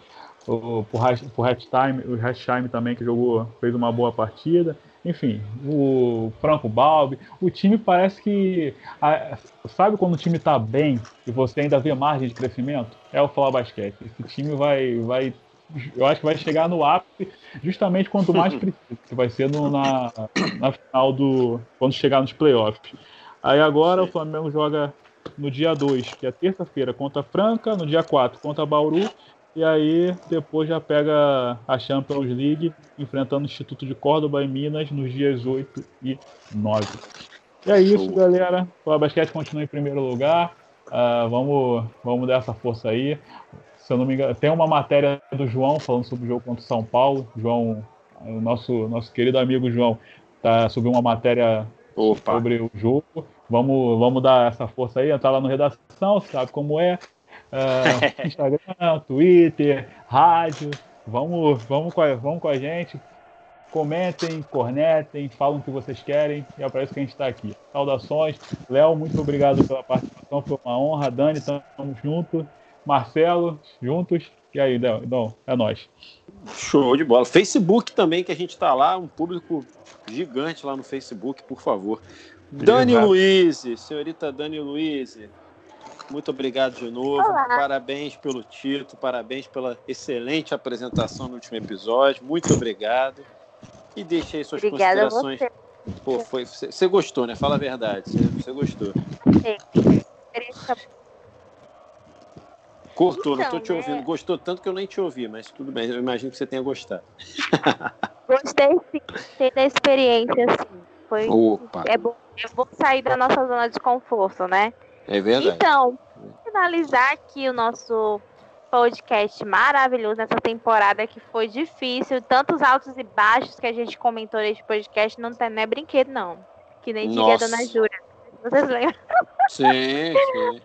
O, o Hatchtime, o Hatchtime também que jogou, fez uma boa partida. Enfim, o Franco Balbi, o time parece que. a- sabe quando o time tá bem e você ainda vê margem de crescimento? É o Fala Basquete. Esse time vai, vai. Eu acho que vai chegar no ápice justamente quanto mais precisa, que vai ser no- na, na final do. quando chegar nos playoffs. Aí agora o Flamengo joga no dia 2, que é terça-feira, contra a Franca, no dia 4 contra a Bauru, e aí depois já pega a Champions League, enfrentando o Instituto de Córdoba em Minas nos dias 8 e 9. E é isso, galera. O basquete continua em primeiro lugar. Ah, vamos, vamos dar essa força aí. Se eu não me engano, tem uma matéria do João falando sobre o jogo contra o São Paulo. João, o nosso, nosso querido amigo João, tá, subiu uma matéria Opa. sobre o jogo. Vamos, vamos dar essa força aí, entrar lá no redação, sabe como é. Ah, Instagram, Twitter, rádio. Vamos, vamos, com a, vamos com a gente. Comentem, cornetem, falam o que vocês querem. E é para isso que a gente está aqui. Saudações. Léo, muito obrigado pela participação. Foi uma honra. Dani, estamos juntos. Marcelo, juntos. E aí, Léo, então, é nóis. Show de bola. Facebook também, que a gente tá lá, um público gigante lá no Facebook, por favor. Dani. Luiz, senhorita Dani Luiz, muito obrigado de novo. Olá. Parabéns pelo título, parabéns pela excelente apresentação no último episódio. Muito obrigado. E deixe aí suas Obrigada a considerações. você. Pô, foi, você, gostou, né? Fala a verdade. Você, você gostou. Experiência Cortou, não tô Então, te né? ouvindo. Gostou tanto que eu nem te ouvi, mas tudo bem. Eu imagino que você tenha gostado. Gostei sim, gostei da experiência, assim. Foi, Opa, é, bom, é bom sair da nossa zona de conforto, né? É verdade. Então, finalizar aqui o nosso podcast maravilhoso nessa temporada que foi difícil, tantos altos e baixos que a gente comentou nesse podcast, não, tem, não é brinquedo, não. Que nem diria a. Dona Júlia. Vocês lembram? Sim, sim.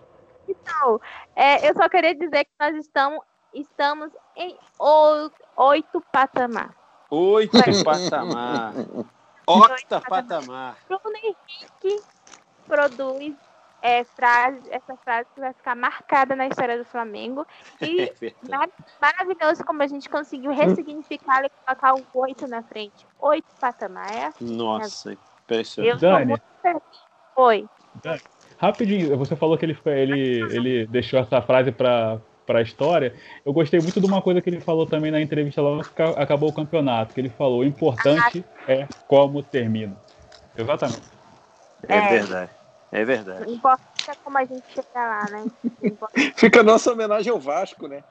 Então, é, eu só queria dizer que nós estamos, estamos em oito patamar. Oito patamar. Octa patamar. Bruno Henrique produz é, frase, essa frase que vai ficar marcada na história do Flamengo. E É mar- maravilhoso como a gente conseguiu ressignificar e colocar o oito na frente. Oito patamar. Nossa, impressionante. Dani. Oi. Rapidinho, você falou que ele, foi- ele, ele deixou essa frase para para a história. Eu gostei muito de uma coisa que ele falou também na entrevista logo que ca- acabou o campeonato, que ele falou: o importante é como termina. Exatamente. É É. verdade. É verdade. O impor- tem como a gente chegar lá, né? Fica a nossa homenagem ao Vasco, né?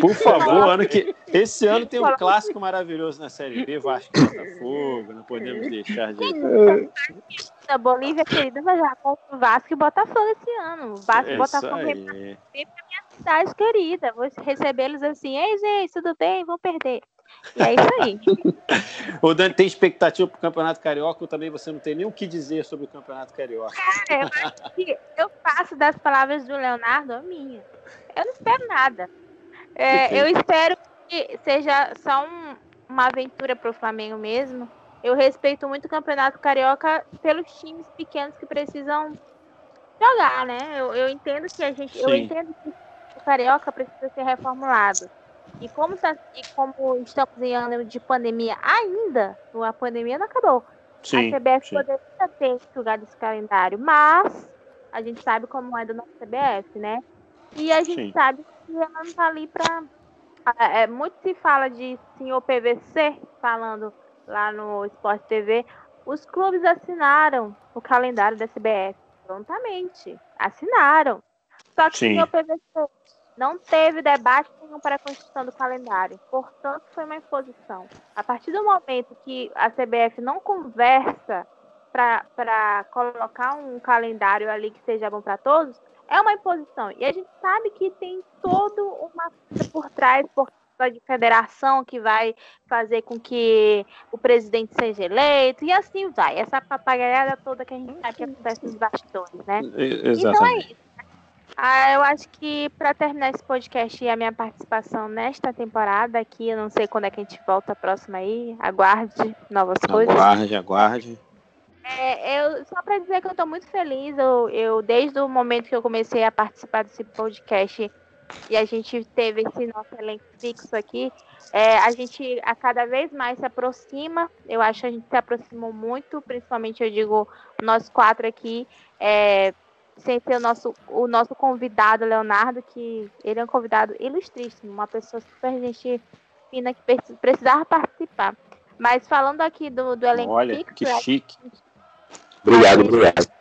Por favor, ano que... esse ano tem um clássico maravilhoso na Série B, Vasco e Botafogo, não podemos deixar de... A Bolívia querida vai jogar contra o Vasco e Botafogo esse ano. O Vasco e Botafogo vem pra minha cidade querida. Vou recebê-los assim, ei gente, tudo bem? Vou perder. E é isso aí. o Dani tem expectativa para o Campeonato Carioca ou também você não tem nem o que dizer sobre o Campeonato Carioca? Cara, eu acho que eu faço das palavras do Leonardo a minha. Eu não espero nada. É, eu espero que seja só um, uma aventura para o Flamengo mesmo. Eu respeito muito o Campeonato Carioca pelos times pequenos que precisam jogar, né? Eu, eu entendo que a gente, Sim. eu entendo que o Carioca precisa ser reformulado. E como, tá, e como estamos em ano de pandemia ainda, a pandemia não acabou. Sim, a CBF sim. poderia ter julgado esse calendário, mas a gente sabe como é do nosso CBF, né? E a gente sim. sabe que ela não tá ali para é, muito se fala de senhor PVC, falando lá no Sport TV. Os clubes assinaram o calendário da CBF prontamente. Assinaram. Só que o senhor PVC não teve debate nenhum para a construção do calendário, portanto, foi uma imposição. A partir do momento que a CBF não conversa para colocar um calendário ali que seja bom para todos, é uma imposição. E a gente sabe que tem todo uma por trás, por de federação que vai fazer com que o presidente seja eleito, e assim vai. Essa papagaiada toda que a gente sabe que acontece nos bastidores, né? Exatamente. Então é isso. Ah, eu acho que para terminar esse podcast e a minha participação nesta temporada aqui, eu não sei quando é que a gente volta próxima aí, aguarde novas coisas. Aguarde, aguarde. É, eu, só para dizer que eu estou muito feliz, eu, eu, desde o momento que eu comecei a participar desse podcast e a gente teve esse nosso elenco fixo aqui, é, a gente a cada vez mais se aproxima, eu acho que a gente se aproximou muito, principalmente eu digo nós quatro aqui, é, sem ser o nosso, o nosso convidado, Leonardo, que ele é um convidado ilustríssimo, uma pessoa super gente fina que precisava participar. Mas falando aqui do, do elenco Olha, fixo, que chique. obrigado, obrigado.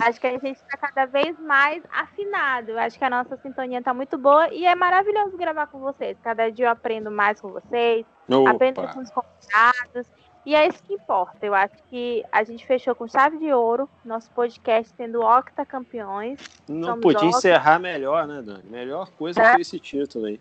Acho que a gente está cada vez mais afinado. Acho que a nossa sintonia está muito boa e é maravilhoso gravar com vocês. Cada dia eu aprendo mais com vocês, Opa. aprendo com os convidados. E é isso que importa. Eu acho que a gente fechou com chave de ouro, nosso podcast tendo octa campeões. Não podia octa. encerrar melhor, né, Dani? Melhor coisa é. foi esse título aí.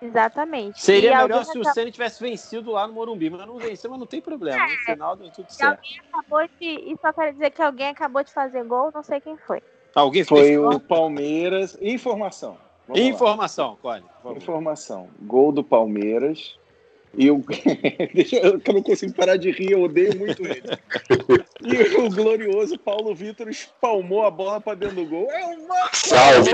Exatamente. Seria e melhor se o Ceni tivesse vencido lá no Morumbi, mas não venceu, mas não tem problema. É. No final deu tudo certo. Alguém acabou de, e só quero dizer que alguém acabou de fazer gol, não sei quem foi. Alguém foi o Palmeiras. Informação. Vamos Informação, Cole. Informação. Gol do Palmeiras. E eu, deixa, eu, eu não consigo parar de rir, eu odeio muito ele. e o glorioso Paulo Vitor espalmou a bola para dentro do gol. É uma salve,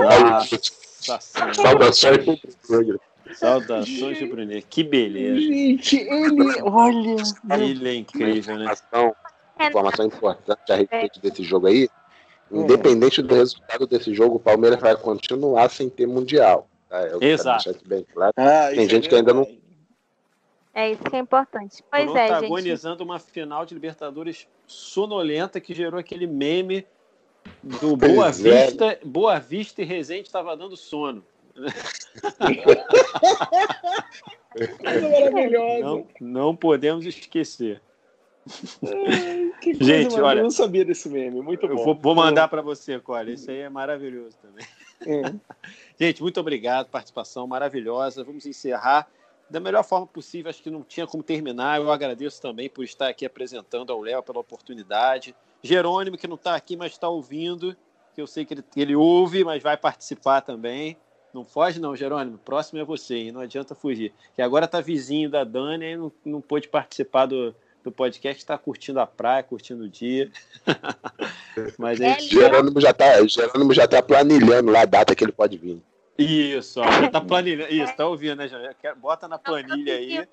Saudações pro Saudações de Brunet. Que beleza. Gente, ele, olha. Ele é incrível, né? Informação, informação importante a respeito desse jogo aí. Independente do resultado desse jogo, o Palmeiras vai continuar sem ter mundial. Tá? Exato. Bem claro. Ah, Tem gente é que ainda não é isso que é importante. Pois é, gente. Protagonizando uma final de Libertadores sonolenta que gerou aquele meme do Boa é. Vista. Boa Vista e Resende estava dando sono. maravilhosa. Não, não podemos esquecer. Ai, Gente, olha, eu não sabia desse meme, muito bom. Eu vou, vou mandar para você, Cole. Isso aí é maravilhoso também. É. Gente, muito obrigado, participação maravilhosa. Vamos encerrar da melhor forma possível. Acho que não tinha como terminar. Eu agradeço também por estar aqui apresentando ao Léo pela oportunidade. Jerônimo, que não está aqui, mas está ouvindo, que eu sei que ele, ele ouve, mas vai participar também. Não foge, não, Jerônimo. Próximo é você, hein? Não adianta fugir. Que agora tá vizinho da Dani e não, não pôde participar do, do podcast, está curtindo a praia, curtindo o dia. Mas é, Jerônimo já tá, Jerônimo já tá planilhando lá a data que ele pode vir. Isso, ó, já tá planilhando. Isso, tá ouvindo, né, já? Bota na planilha aí.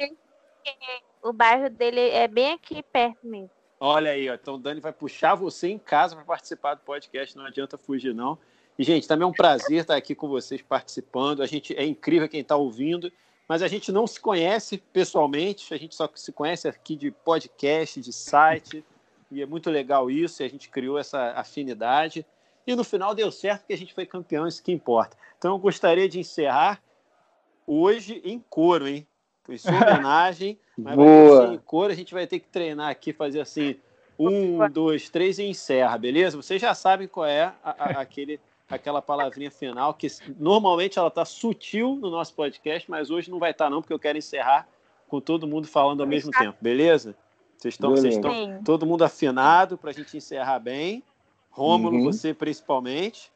O bairro dele é bem aqui perto mesmo. Olha aí, ó. Então o Dani vai puxar você em casa para participar do podcast, não adianta fugir, não. E, gente, também é um prazer estar aqui com vocês participando. A gente é incrível quem está ouvindo, mas a gente não se conhece pessoalmente, a gente só se conhece aqui de podcast, de site. e é muito legal isso, e a gente criou essa afinidade. E no final deu certo porque a gente foi campeão, isso que importa. Então eu gostaria de encerrar hoje em coro, hein? Foi sua homenagem, mas Boa. vai ser em coro, a gente vai ter que treinar aqui, fazer assim, um, dois, três e encerra, beleza? Vocês já sabem qual é a- a- aquele, aquela palavrinha final, que normalmente ela tá sutil no nosso podcast, mas hoje não vai estar não, porque eu quero encerrar com todo mundo falando ao mesmo tempo, beleza? Vocês estão, todo mundo afinado para a gente encerrar bem. Rômulo, Uhum. você principalmente.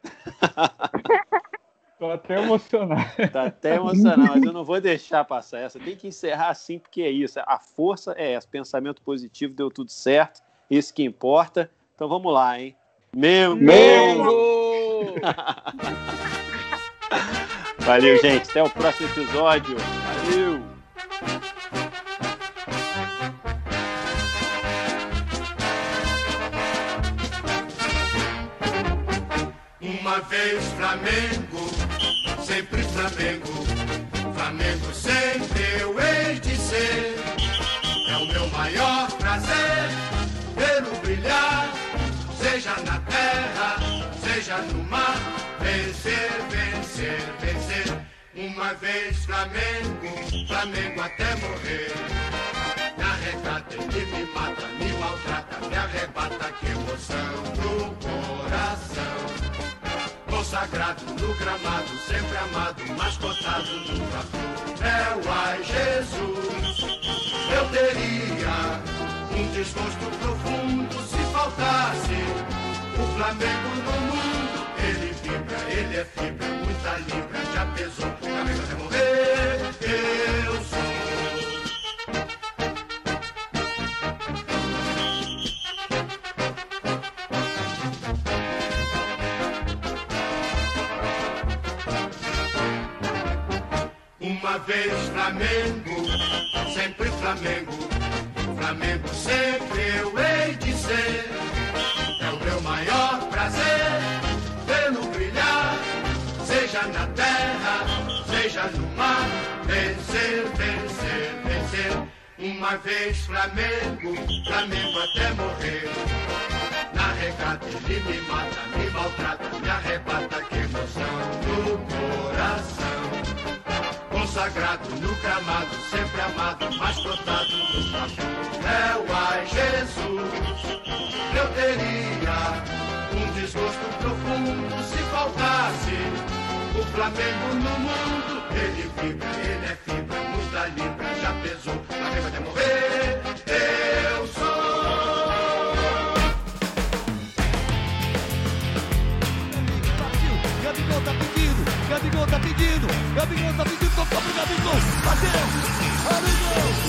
Tô até emocionado. Tá até emocionado, mas eu não vou deixar passar essa. Tem que encerrar assim, porque é isso. A força é essa. Pensamento positivo, deu tudo certo. Isso que importa. Então vamos lá, hein? Mengo! Mengo! Valeu, gente. Até o próximo episódio. Flamengo, sempre Flamengo. Flamengo sempre eu hei de ser. É o meu maior prazer vê-lo brilhar, seja na terra, seja no mar. Vencer, vencer, vencer. Uma vez Flamengo, Flamengo até morrer. Me arrecata, ele me mata, me maltrata, me arrebata, que emoção no coração. Consagrado no gramado, sempre amado, mascotado no fla É o ai Jesus. Eu teria um desgosto profundo se faltasse o Flamengo no mundo. Ele vibra, ele é fibra, muita libra, já pesou, Flamengo até Uma vez Flamengo, sempre Flamengo. Flamengo sempre eu hei de ser. É o meu maior prazer vê-lo brilhar, seja na terra, seja no mar. Vencer, vencer, vencer. Uma vez Flamengo, Flamengo até morrer. Na regata ele me mata, me maltrata, me arrebata, que emoção coração consagrado no gramado, sempre amado, mascotado no papo. É o ai Jesus, eu teria um desgosto profundo se faltasse o Flamengo no mundo. Ele vibra, ele é fibra, muda libra, já pesou, Flamengo até morrer. Eu sou. Gabigol tá pedindo, Gabigol tá pedindo, Gabigol tá pedindo, tocou pro Gabigol, bateu, Gabigol,